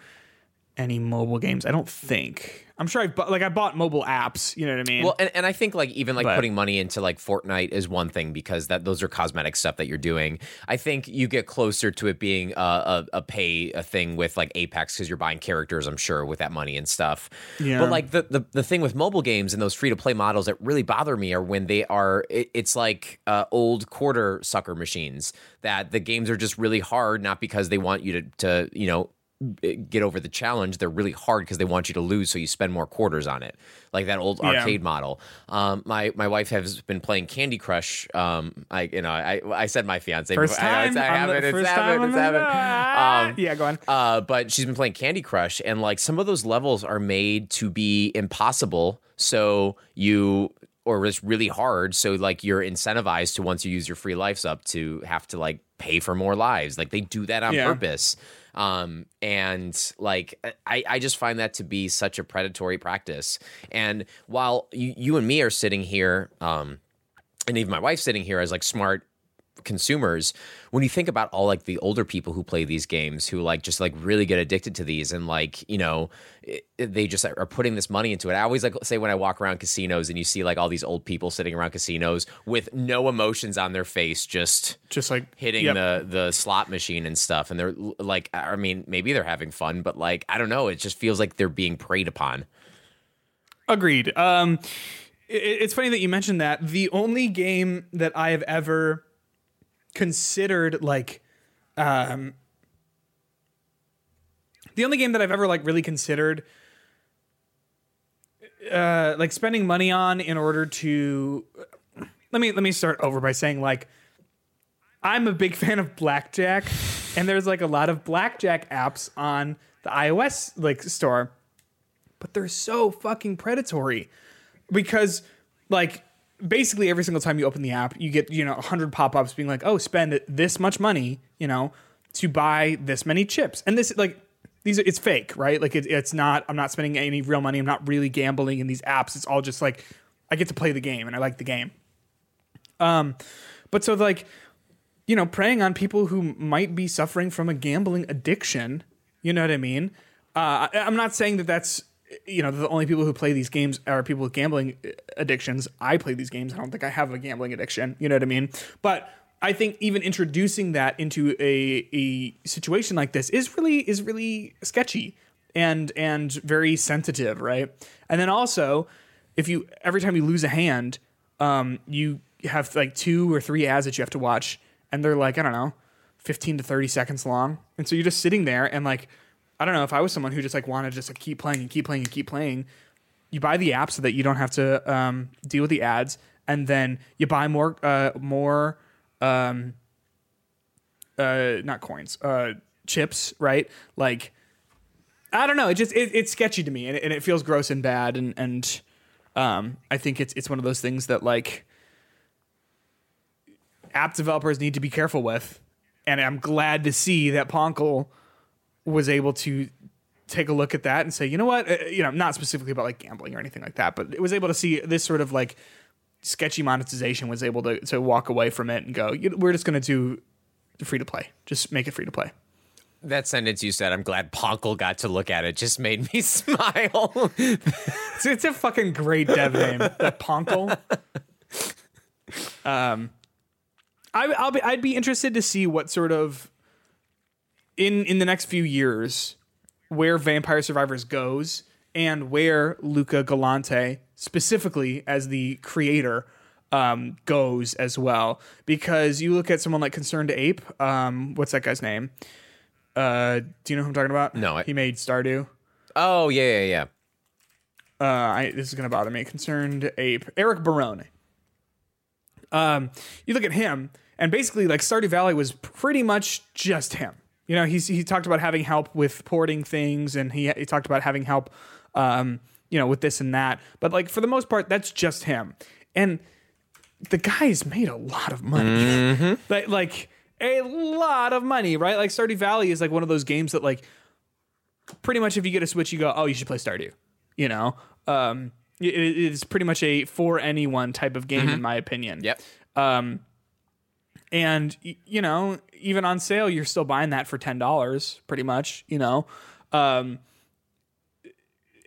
any mobile games. I don't think. I'm sure I bought like I bought mobile apps. You know what I mean? Well, and, and I think like even like But- putting money into like Fortnite is one thing because that those are cosmetic stuff that you're doing. I think you get closer to it being a, a, a pay a thing with like Apex because you're buying characters, I'm sure, with that money and stuff. Yeah. But like the, the the thing with mobile games and those free to play models that really bother me are when they are it, it's like uh, old quarter sucker machines that the games are just really hard, not because they want you to to you know get over the challenge they're really hard because they want you to lose so you spend more quarters on it like that old Yeah. arcade model um my my wife has been playing candy crush um i you know i i said my fiance first before. Time. it's, I haven't it's first happened time on it's happened Ah, um yeah, go on. uh, but she's been playing Candy Crush, and like some of those levels are made to be impossible. So you, or it's really hard. So like you're incentivized to once you use your free lives up to have to like pay for more lives. Like they do that on Yeah. purpose. Um, and like I, I just find that to be such a predatory practice. And while you, you and me are sitting here, um, and even my wife sitting here as like smart consumers when you think about all like the older people who play these games who like just like really get addicted to these and like you know it, they just are putting this money into it i always like say when i walk around casinos and you see like all these old people sitting around casinos with no emotions on their face just Just like hitting yep. the the slot machine and stuff and they're like i mean maybe they're having fun but like i don't know it just feels like they're being preyed upon Agreed. Um, it's funny that you mentioned that. The only game that I have ever considered like, um, the only game that I've ever like really considered, uh, like spending money on in order to, let me let me start over by saying like, I'm a big fan of blackjack, and there's like a lot of blackjack apps on the iOS like store but they're so fucking predatory because like basically every single time you open the app you get you know 100 pop-ups being like oh spend this much money you know to buy this many chips and this like these are, it's fake right like it, it's not i'm not spending any real money i'm not really gambling in these apps it's all just like i get to play the game and i like the game um but so like you know, preying on people who might be suffering from a gambling addiction. You know what I mean? Uh, I'm not saying that that's you know the only people who play these games are people with gambling addictions. I play these games. I don't think I have a gambling addiction. You know what I mean? But I think even introducing that into a a situation like this is really is really sketchy and and very sensitive, right? And then also, if you every time you lose a hand, um, you have like two or three ads that you have to watch, and they're like I don't know, fifteen to thirty seconds long, and so you're just sitting there and like I don't know if I was someone who just like wanted just to keep playing and keep playing and keep playing. You buy the app so that you don't have to um, deal with the ads, and then you buy more uh, more um, uh, not coins, uh, chips, right? Like, I don't know. It just it, it's sketchy to me, and it, and it feels gross and bad, and and um, I think it's it's one of those things that like app developers need to be careful with, and I'm glad to see that Poncle was able to take a look at that and say, you know what, uh, you know, not specifically about like gambling or anything like that, but it was able to see this sort of like sketchy monetization was able to to walk away from it and go, "You know, we're just going to do free to play, just make it free to play. that sentence you said i'm glad poncle got to look at it just made me smile It's, it's a fucking great dev name, that Poncle. Um, I, I'll be, I'd be interested to see what sort of in in the next few years where Vampire Survivors goes and where Luca Galante specifically as the creator um, goes as well. Because you look at someone like Concerned Ape, um, what's that guy's name? Uh, do you know who I'm talking about? No, I- he made Stardew. oh yeah yeah yeah uh, I, this is gonna bother me. Concerned ape, Eric Barone. Um, you look at him, and basically, like Stardew Valley was pretty much just him. You know, he's he talked about having help with porting things, and he he talked about having help, um, you know, with this and that. But like for the most part, that's just him. And the guy's made a lot of money, like like a lot of money, right? Like Stardew Valley is like one of those games that like pretty much if you get a Switch, you go, oh, you should play Stardew. You know, um, it, it's pretty much a for anyone type of game in my opinion. Yep. And you know even on sale you're still buying that for ten dollars pretty much you know? Um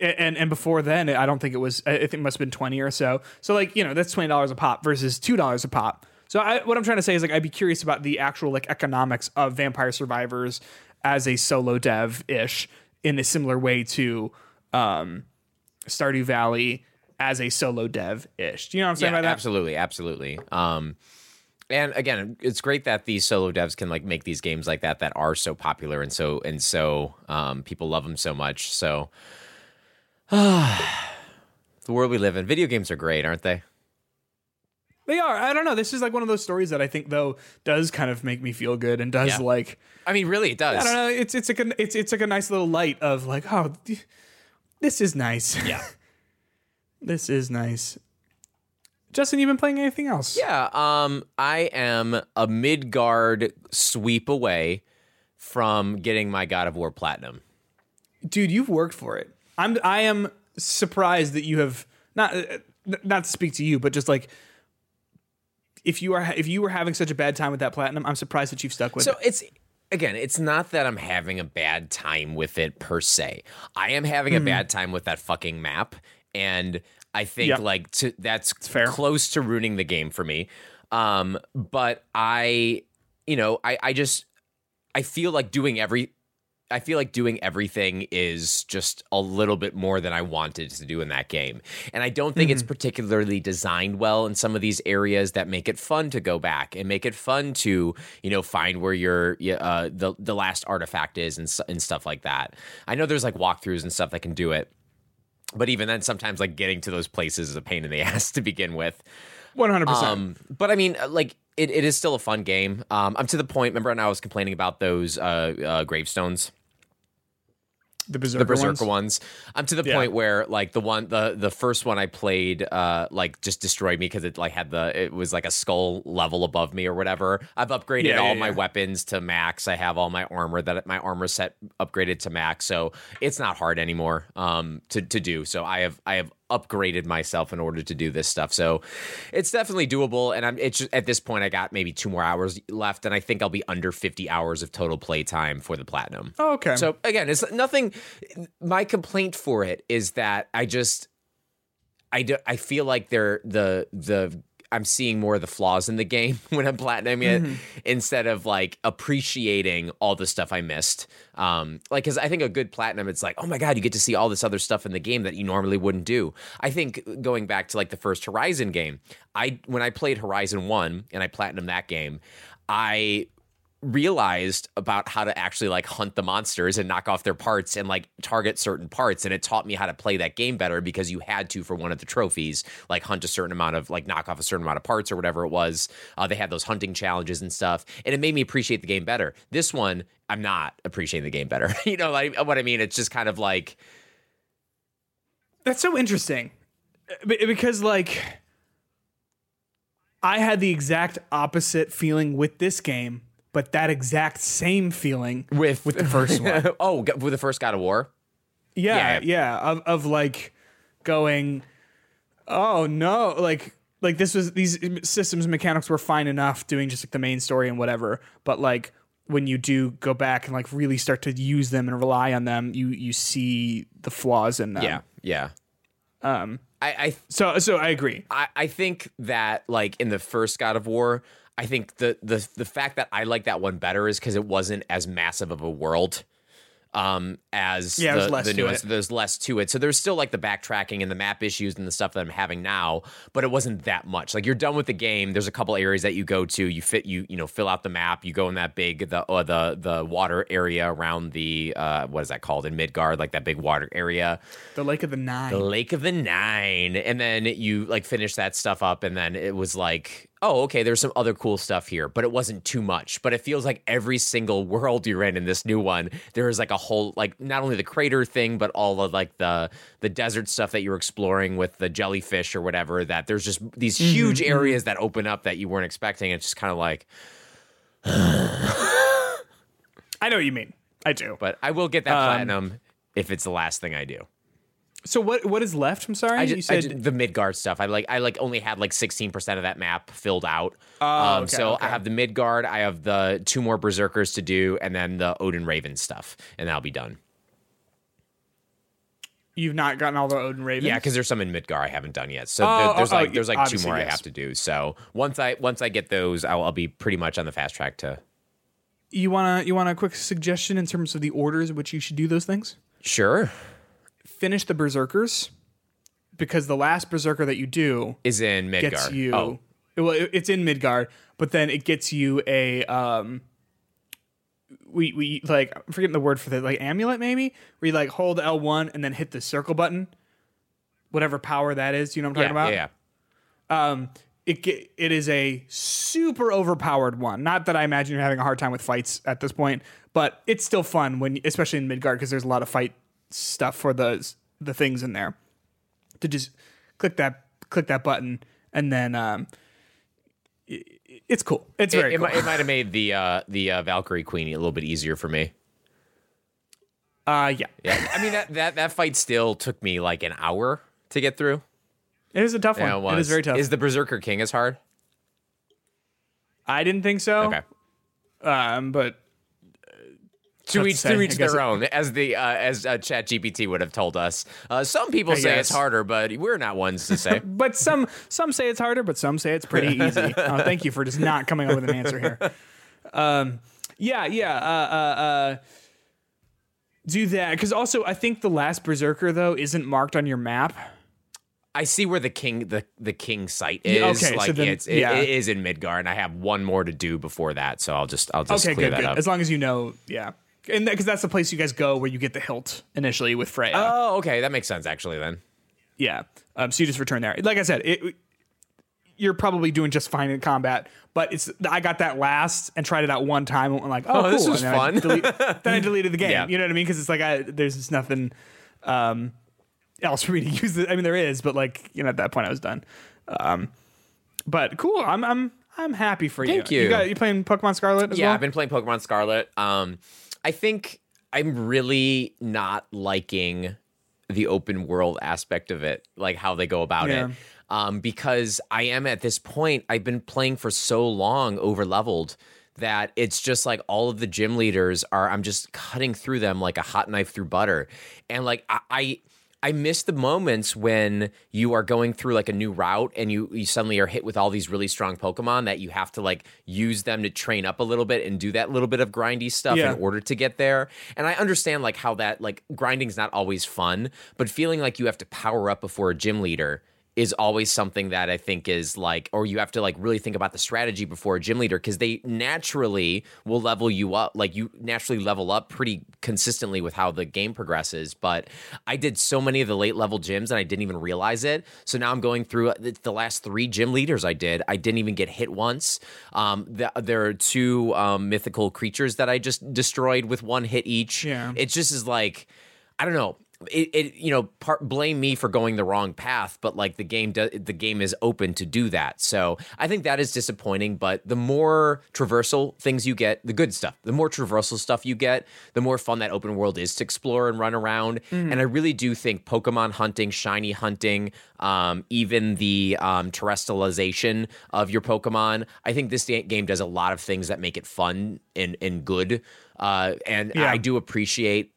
and and before then i don't think it was i think it must have been 20 or so. So like you know that's $20 a pop versus $2 a pop. So I, what i'm trying to say is like i'd be curious about the actual like economics of vampire survivors as a solo dev ish in a similar way to um stardew valley as a solo dev ish do you know what i'm saying Yeah, by that? absolutely, absolutely. Um, and again, it's great that these solo devs can like make these games like that that are so popular and so and so um, people love them so much. So, the world we live in, video games are great, aren't they? They are. I don't know. This is like one of those stories that I think though does kind of make me feel good and does Yeah. like I mean, really, it does. I don't know. It's it's like a, it's it's like a nice little light of like oh, this is nice. Yeah. this is nice. Justin, you've been playing anything else? Yeah, um, I am a Midgard sweep away from getting my God of War Platinum. dude, you've worked for it. I'm I am surprised that you have not uh, not to speak to you, but just like if you are if you were having such a bad time with that platinum, I'm surprised that you've stuck with So it. So it's again, it's not that I'm having a bad time with it per se. I am having Mm-hmm. a bad time with that fucking map, and I think Yep. like to, that's fair. close to ruining the game for me. Um, but I, you know, I I just I feel like doing every. I feel like doing everything is just a little bit more than I wanted to do in that game. And I don't think it's particularly designed well in some of these areas that make it fun to go back and make it fun to, you know, find where your uh, the the last artifact is and and stuff like that. I know there's like walkthroughs and stuff that can do it. But even then sometimes like getting to those places is a pain in the ass to begin with. 100. percent Um, but I mean, uh, like it, it is still a fun game. Um, I'm to the point. Remember, when I was complaining about those uh, uh, gravestones, The berserker, the berserker ones. ones. I'm to the Yeah. point where like the one, the the first one I played, uh, like just destroyed me because it like had the it was like a skull level above me or whatever. I've upgraded Yeah, all yeah, my weapons to max. I have all my armor that my armor set upgraded to max, so it's not hard anymore um, to to do. So I have I have upgraded myself in order to do this stuff. So it's definitely doable. And I'm it's just, at this point I got maybe two more hours left, and I think I'll be under 50 hours of total play time for the platinum. Oh, okay. So again, it's nothing. My complaint for it is that I just, I do, I feel like they're the the I'm seeing more of the flaws in the game when I'm platinum it instead of like appreciating all the stuff I missed. Um, like because I think a good platinum, it's like oh my god, you get to see all this other stuff in the game that you normally wouldn't do. I think going back to like the first Horizon game, I when I played Horizon One and I platinum that game, I realized about how to actually like hunt the monsters and knock off their parts and like target certain parts and it taught me how to play that game better because you had to for one of the trophies like hunt a certain amount of like knock off a certain amount of parts or whatever it was. Uh, they had those hunting challenges and stuff and it made me appreciate the game better. This one i'm not appreciating the game better you know like what i mean it's just kind of like That's so interesting. Because like I had the exact opposite feeling with this game, but that exact same feeling with with the first one. oh with the first god of war Yeah, Yeah. yeah, of of like going, oh no, like like this was these systems mechanics were fine enough doing just like the main story and whatever, but like when you do go back and like really start to use them and rely on them, you you see the flaws in them. yeah yeah um i i So so I agree. I, I think that like in the first God of War, I think the the the fact that I like that one better is because it wasn't as massive of a world um as Yeah, the, there's less the it. there's less to it. So there's still like the backtracking and the map issues and the stuff that i'm having now but it wasn't that much. Like you're done with the game. There's a couple areas that you go to. You fit you you know fill out the map. You go in that big the uh, the the water area around the uh what is that called? In midgard like that big water area. The Lake of the Nine. the Lake of the Nine, and then you like finish that stuff up, and then it was like, oh, okay, there's some other cool stuff here, but it wasn't too much. But it feels like every single world you're in in this new one, there is like a whole like not only the crater thing, but all of like the the desert stuff that you're exploring with the jellyfish or whatever. That there's just these mm-hmm, huge mm-hmm. areas that open up that you weren't expecting. It's just kind of like, I know what you mean. I do. but I will get that um, platinum if it's the last thing I do. So what what is left? I'm sorry. I you just, I said ju- the Midgard stuff. I like I like only had like 16% of that map filled out. Oh, um, okay, so okay. I have the Midgard, I have the two more berserkers to do and then the Odin Raven stuff and that'll be done. you've not gotten all the Odin Ravens. Yeah, because there's some in Midgard I haven't done yet. So Oh, there- there's oh, like oh, there's like two more I have to do. So once I once I get those, I'll, I'll be pretty much on the fast track to. you wanna you want a quick suggestion in terms of the orders in which you should do those things? Sure, Finish the berserkers because the last berserker that you do is in Midgard. gets you. Oh, Well, it- it's in Midgard, but then it gets you a um. We we like I'm forgetting the word for the like amulet maybe where you like hold L one and then hit the circle button, whatever power that is. You know what I'm yeah, talking about? yeah, yeah. um, it it is a super overpowered one. Not that I imagine you're having a hard time with fights at this point, but it's still fun when, especially in Midgard, because there's a lot of fight stuff for the the things in there. To just click that click that button and then um, it's cool. It's It, very it, cool. might, it might have made the uh, the uh, Valkyrie Queenie a little bit easier for me. uh, yeah, Yeah, I mean that that that fight still took me like an hour to get through. it is a tough Yeah, one. it, It was. very tough. Is the Berserker King as hard? I didn't think so. Okay. Um, but To each say. to each their own, as the uh, as uh, ChatGPT would have told us. Uh, some people say it's harder, but we're not ones to say. but some some say it's harder, but some say it's pretty easy. Uh, thank you for just not coming up with an answer here. Um, yeah, yeah. Uh, uh, uh, do that because also I think the last berserker though isn't marked on your map. I see where the king the the king site Yeah, is. okay, so then- it's it, yeah. it is in Midgard, and I have one more to do before that. So I'll just I'll just Okay, clear good, that good. up. As long as you know, yeah, and because that's the place you guys go where you get the hilt initially with Freya. oh, okay, that makes sense actually. Then Yeah. Um, so you just return there. Like I said, it, you're probably doing just fine in combat, but it's I got that last and tried it out one time and went like, oh, Oh, this cool. was and then I fun. delete- then I deleted the game. Yeah. You know what I mean? Because it's like I, there's just nothing um, else for me to use. It. I mean, there is, but like you know, at that point I was done. Um, but cool. I'm I'm I'm happy for you. Thank you. You got you playing Pokemon Scarlet as yeah, well? I've been playing Pokemon Scarlet. Um, I think I'm really not liking the open world aspect of it, like how they go about Yeah. it. Um, because I am at this point, I've been playing for so long, over leveled, that it's just like all of the gym leaders are. I'm just cutting through them like a hot knife through butter, and like I. I I miss the moments when you are going through like a new route and you, you suddenly are hit with all these really strong Pokemon that you have to like use them to train up a little bit and do that little bit of grindy stuff Yeah. in order to get there. And I understand like how that like grinding's not always fun, but feeling like you have to power up before a gym leader is always something that I think is like, or you have to like really think about the strategy before a gym leader because they naturally will level you up. Like you naturally level up pretty consistently with how the game progresses. But I did so many of the late level gyms and I didn't even realize it. So now I'm going through the, the last three gym leaders I did. I didn't even get hit once. Um, the, there are two um, mythical creatures that I just destroyed with one hit each. Yeah. It just is like, I don't know. It, it you know part blame me for going the wrong path but like the game do, the game is open to do that. So i think that is disappointing but the more traversal things you get the good stuff the more traversal stuff you get the more fun that open world is to explore and run around. And i really do think pokemon hunting shiny hunting um, even the um, terastallization of your pokemon i think this game does a lot of things that make it fun and, and good. Uh, and Yeah. i do appreciate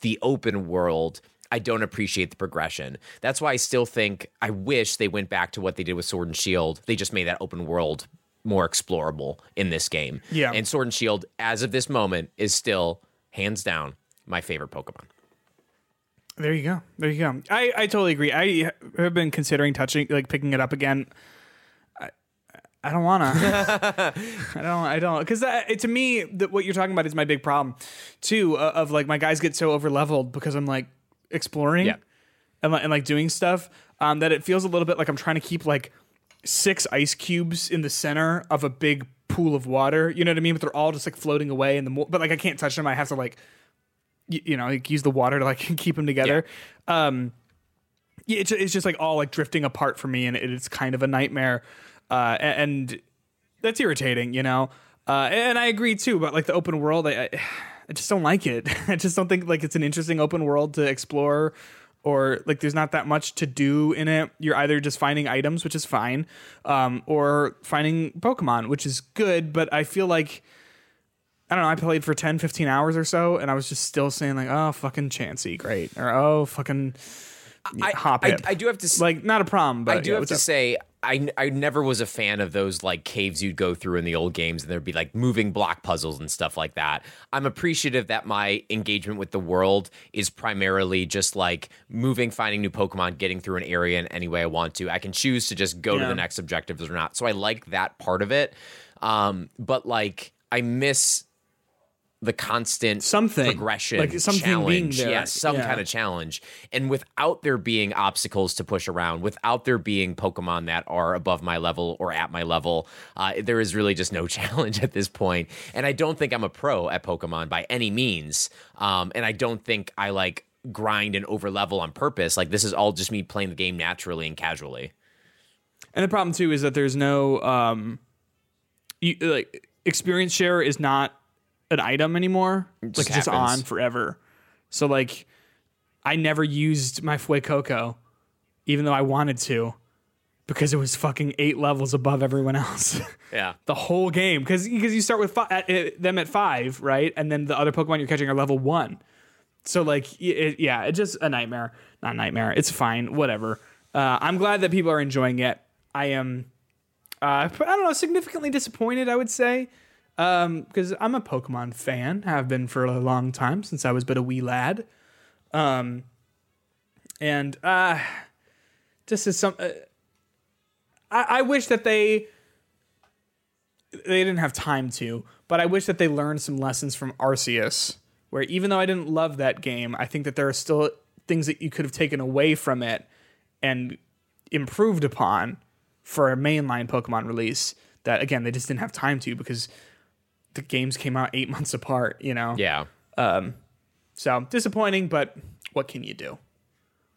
the open world, I don't appreciate the progression. That's why I still think I wish they went back to what they did with Sword and Shield. They just made that open world more explorable in this game. Yeah. And Sword and Shield, as of this moment, is still hands down my favorite Pokemon. There you go. There you go. I, I totally agree. I have been considering touching, like picking it up again. I, don't want to. I don't. I don't. Because to me, that what you're talking about is my big problem, too. Uh, of like my guys get so over leveled because I'm like exploring, Yeah. and, like- and like doing stuff. Um, that it feels a little bit like I'm trying to keep like six ice cubes in the center of a big pool of water. You know what I mean? But they're all just like floating away, and the more, but like I can't touch them. I have to like y- you know, like use the water to like keep them together. Um, yeah, it's, it's just like all like drifting apart for me, and it, it's kind of a nightmare. Uh, and, that's irritating, you know. Uh, and I agree too about like the open world. I, I, just don't like it. I just don't think like it's an interesting open world to explore or like there's not that much to do in it. You're either just finding items, which is fine, um, or finding Pokemon, which is good, but I feel like I don't know, I played for 10, 15 hours or so and I was just still saying like, "Oh, fucking Chansey, great." Or "Oh, fucking I, Hop I, I do have to s- like not a problem, but I do yeah, have to up? say, I, I never was a fan of those like caves you'd go through in the old games, and there'd be like moving block puzzles and stuff like that. I'm appreciative that my engagement with the world is primarily just like moving, finding new Pokemon, getting through an area in any way I want to. I can choose to just go to the next objectives or not. So I like that part of it. Um, but like, I miss the constant Something. progression, Like, something being challenge. there. Yeah, some Yeah. kind of challenge. And without there being obstacles to push around, without there being Pokemon that are above my level or at my level, uh, there is really just no challenge at this point. And I don't think I'm a pro at Pokemon by any means. Um, and I don't think I like grind and over level on purpose. Like this is all just me playing the game naturally and casually. And the problem too is that there's no um, you, like experience share is not an item anymore. like just it's just on forever. So like, I never used my Fuecoco, even though I wanted to, because it was fucking eight levels above everyone else. Yeah. the whole game because because you start with fi- at, at, them at five, right, and then the other Pokemon you're catching are level one. So like, it, yeah, it's just a nightmare. Not a nightmare. It's fine. Whatever. Uh, I'm glad that people are enjoying it. I am. Uh, I don't know. Significantly disappointed, I would say, because I'm a Pokemon fan. Have been for a long time since I was but a wee lad. Um, and uh, just as some. Uh, I, I wish that they they didn't have time to, but I wish that they learned some lessons from Arceus, where even though I didn't love that game, I think that there are still things that you could have taken away from it and improved upon for a mainline Pokemon release that again they just didn't have time to because the games came out eight months apart, you know? Yeah. Um, So disappointing, but what can you do?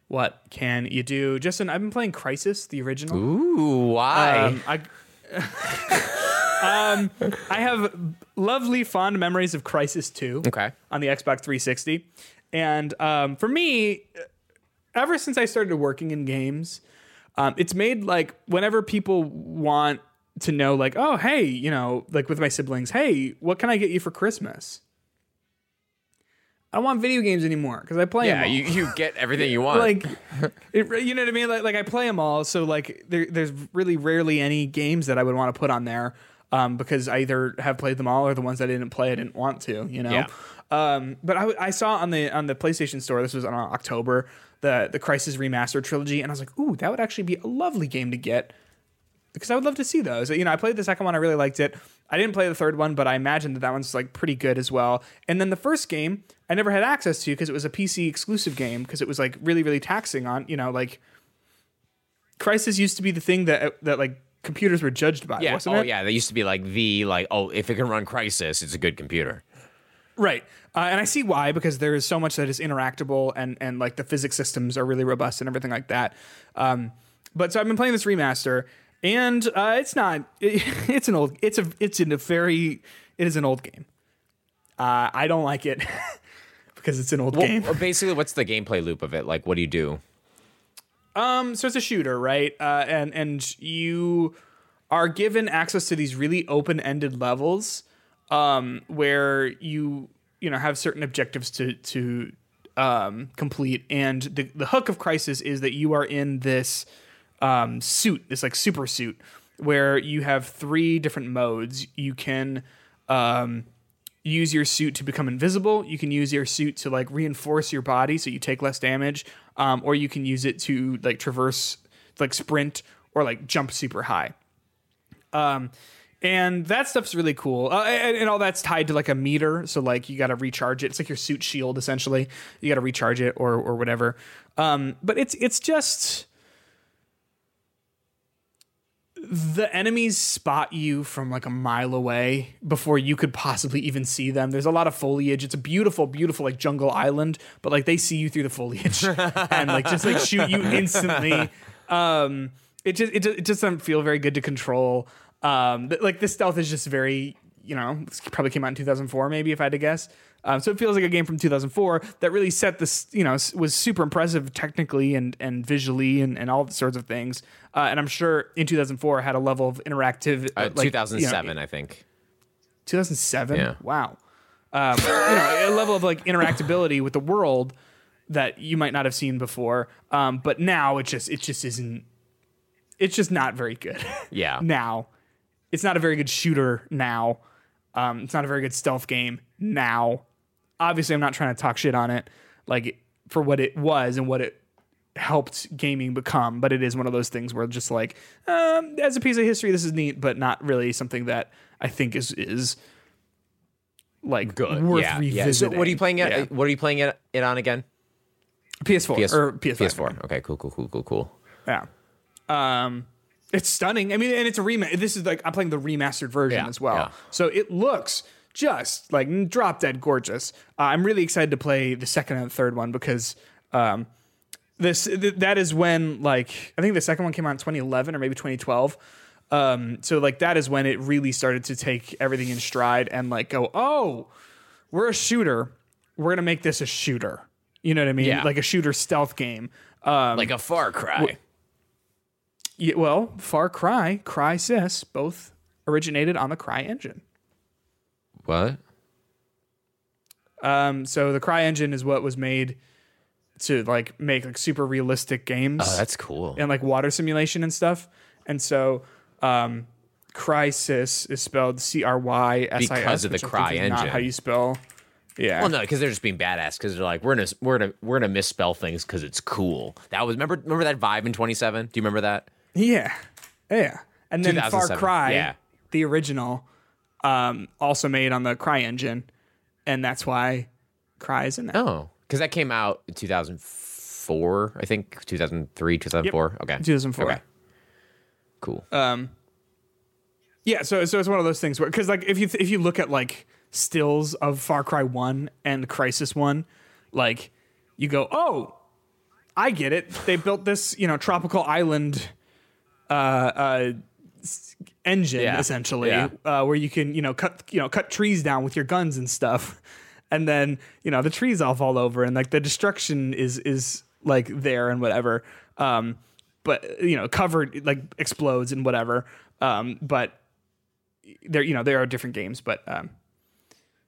What can you do? Justin, I've been playing Crysis, the original. Ooh, why? Um, I, um, I have lovely, fond memories of Crysis 2 okay. on the Xbox 360. And um, for me, ever since I started working in games, um, it's made like whenever people want to know, like, oh, hey, you know, like with my siblings, hey, what can I get you for Christmas? I don't want video games anymore because I play Yeah, them all you, you get everything you want. like it, you know what I mean? Like, like I play them all, so like there, there's really rarely any games that I would want to put on there um, because I either have played them all or the ones I didn't play I didn't want to, you know. Yeah. Um, but I, I saw on the on the PlayStation Store this was on October the the Crysis Remastered trilogy, and I was like, ooh, that would actually be a lovely game to get because I would love to see those. You know, I played the second one, I really liked it. I didn't play the third one, but I imagine that that one's like pretty good as well. And then the first game, I never had access to because it was a PC exclusive game because it was like really, really taxing on, you know, like Crysis used to be the thing that that like computers were judged by, yeah. wasn't oh, it? yeah. They used to be like the like, oh, if it can run Crysis, it's a good computer. Right. Uh, and I see why because there is so much that is interactable and and like the physics systems are really robust and everything like that. Um, but so I've been playing this remaster and uh, it's not it's an old it's a it's in a very it is an old game. Uh, I don't like it because it's an old Well, game. basically, what's the gameplay loop of it? Like, what do you do? Um, so it's a shooter, right? Uh, and and you are given access to these really open-ended levels, um, where you you know have certain objectives to to um, complete. And the the hook of Crysis is that you are in this um, suit, this like super suit, where you have three different modes. You can um, use your suit to become invisible. You can use your suit to like reinforce your body so you take less damage, um, or you can use it to like traverse, like sprint or like jump super high. Um, and that stuff's really cool, uh, and, and all that's tied to like a meter. So like you got to recharge it. It's like your suit shield essentially. You got to recharge it or or whatever. Um, but it's it's just the enemies spot you from like a mile away before you could possibly even see them. There's a lot of foliage. It's a beautiful, beautiful like jungle island, but like they see you through the foliage and like just like shoot you instantly. Um, it just it, ju- it just doesn't feel very good to control. Um, th- like the stealth is just very you know probably came out in 2004 maybe if I had to guess. Um, so it feels like a game from 2004 that really set this, you know, was super impressive technically and and visually and, and all sorts of things. Uh, and I'm sure in 2004 had a level of interactive. Uh, like, you know, 2007, I think. 2007. Yeah. Wow. Um, you know, a level of like interactability with the world that you might not have seen before. Um, but now it just it just isn't. It's just not very good. Yeah. now, it's not a very good shooter. Now, um, it's not a very good stealth game. Now, obviously, I'm not trying to talk shit on it, like for what it was and what it helped gaming become. But it is one of those things where just like um, as a piece of history, this is neat, but not really something that I think is is like Good. worth yeah. revisiting. yeah. So what are you playing it? Yeah. What are you playing it, it on again? PS4 PS, or PS5. PS4. Okay. Cool. Cool. Cool. Cool. Cool. Yeah. Um, it's stunning. I mean, and it's a remake. This is like I'm playing the remastered version Yeah, as well, yeah. so it looks just like drop dead gorgeous. Uh, I'm really excited to play the second and third one because um, this th- that is when like I think the second one came out in 2011 or maybe 2012. Um, so like that is when it really started to take everything in stride and like go, oh, we're a shooter. We're gonna make this a shooter. You know what I mean? Yeah. Like a shooter stealth game. Um, Like a Far Cry. Yeah, well, Far Cry, Cry Crysis, both originated on the Cry engine. What? Um, so the Cry engine is what was made to like make like super realistic games Oh, that's cool. and like water simulation and stuff. And so, um, Crysis is spelled C R Y S I S Because of the which I think Cry is Not how you spell? Yeah. Well, no, because they're just being badass. Because they're like, we're gonna we're gonna we're gonna misspell things because it's cool. That was remember remember that vibe in 27. Do you remember that? Yeah, yeah. And then Far Cry, yeah. the original, um, also made on the Cry engine, and that's why Cry is in there. Oh, because that came out in 2004, I think 2003, 2004. Okay, 2004. Okay, cool. Yeah, so so it's one of those things where because like if you if you look at like stills of Far Cry One and Crysis One, like you go, oh, I get it. They built this you know tropical island uh, uh, engine Yeah, essentially, yeah. uh, where you can you know cut you know cut trees down with your guns and stuff, and then you know the trees all fall over and like the destruction is is like there and whatever. Um, but you know covered like explodes and whatever. Um, but there you know there are different games, but um,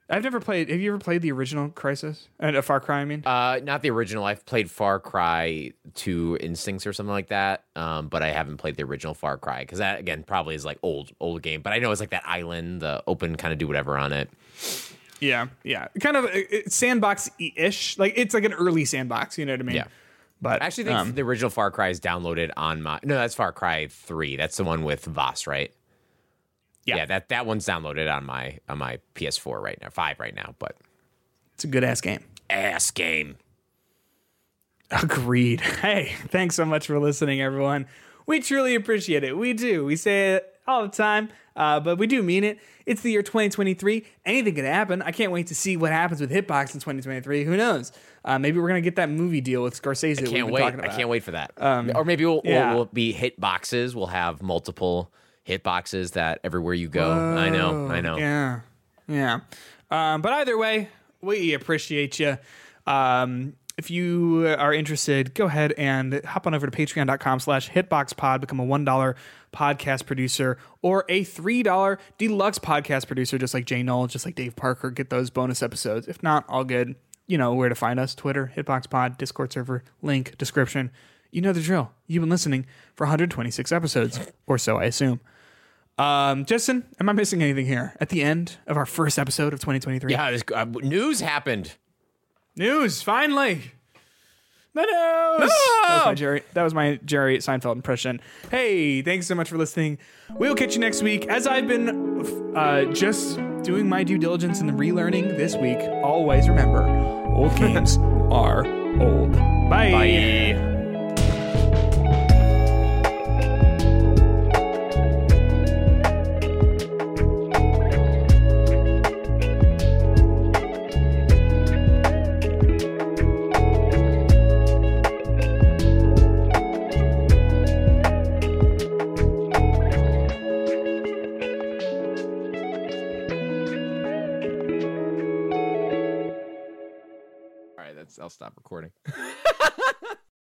I've never played. Have you ever played the original Crysis and uh, Far Cry? I mean, Uh, not the original. I've played Far Cry 2 Instincts or something like that. Um, but I haven't played the original Far Cry because that again probably is like old old game. But I know it's like that island, the open kind of do whatever on it. yeah, yeah, kind of sandbox ish. Like it's like an early sandbox. You know what I mean? Yeah. But I actually think um, the original Far Cry is downloaded on my. No, that's Far Cry 3. That's the one with Vaas, right? Yeah. that that one's downloaded on my on my PS4 right now, five right now. But it's a good ass game. ass game. Agreed. Hey, thanks so much for listening, everyone. We truly appreciate it. We do. We say it all the time, uh, but we do mean it. It's the year 2023. Anything could happen. I can't wait to see what happens with Hitbox in 2023. Who knows? Uh, maybe we're gonna get that movie deal with Scorsese. we've Can't been wait. I can't wait for that. or maybe we'll, yeah. we'll, we'll be hit boxes. We'll have multiple hit boxes that everywhere you go. I know. I know. Yeah, yeah. Um, but either way, we appreciate you. Um, if you are interested, go ahead and hop on over to patreon.com slash hitboxpod, become a $1 podcast producer or a $3 deluxe podcast producer, just like Jay Knoll, just like Dave Parker. Get those bonus episodes. If not, all good. You know where to find us Twitter, hitboxpod, Discord server, link, description. You know the drill. You've been listening for 126 episodes, or so, I assume. Um, Justin, am I missing anything here at the end of our first episode of 2023? Yeah, this, uh, news happened. News, finally. The news. That was my Jerry. That was my Jerry Seinfeld impression. Hey, thanks so much for listening. We'll catch you next week. As I've been uh, just doing my due diligence and relearning this week, always remember, old games are old. Bye. Bye. Stop recording.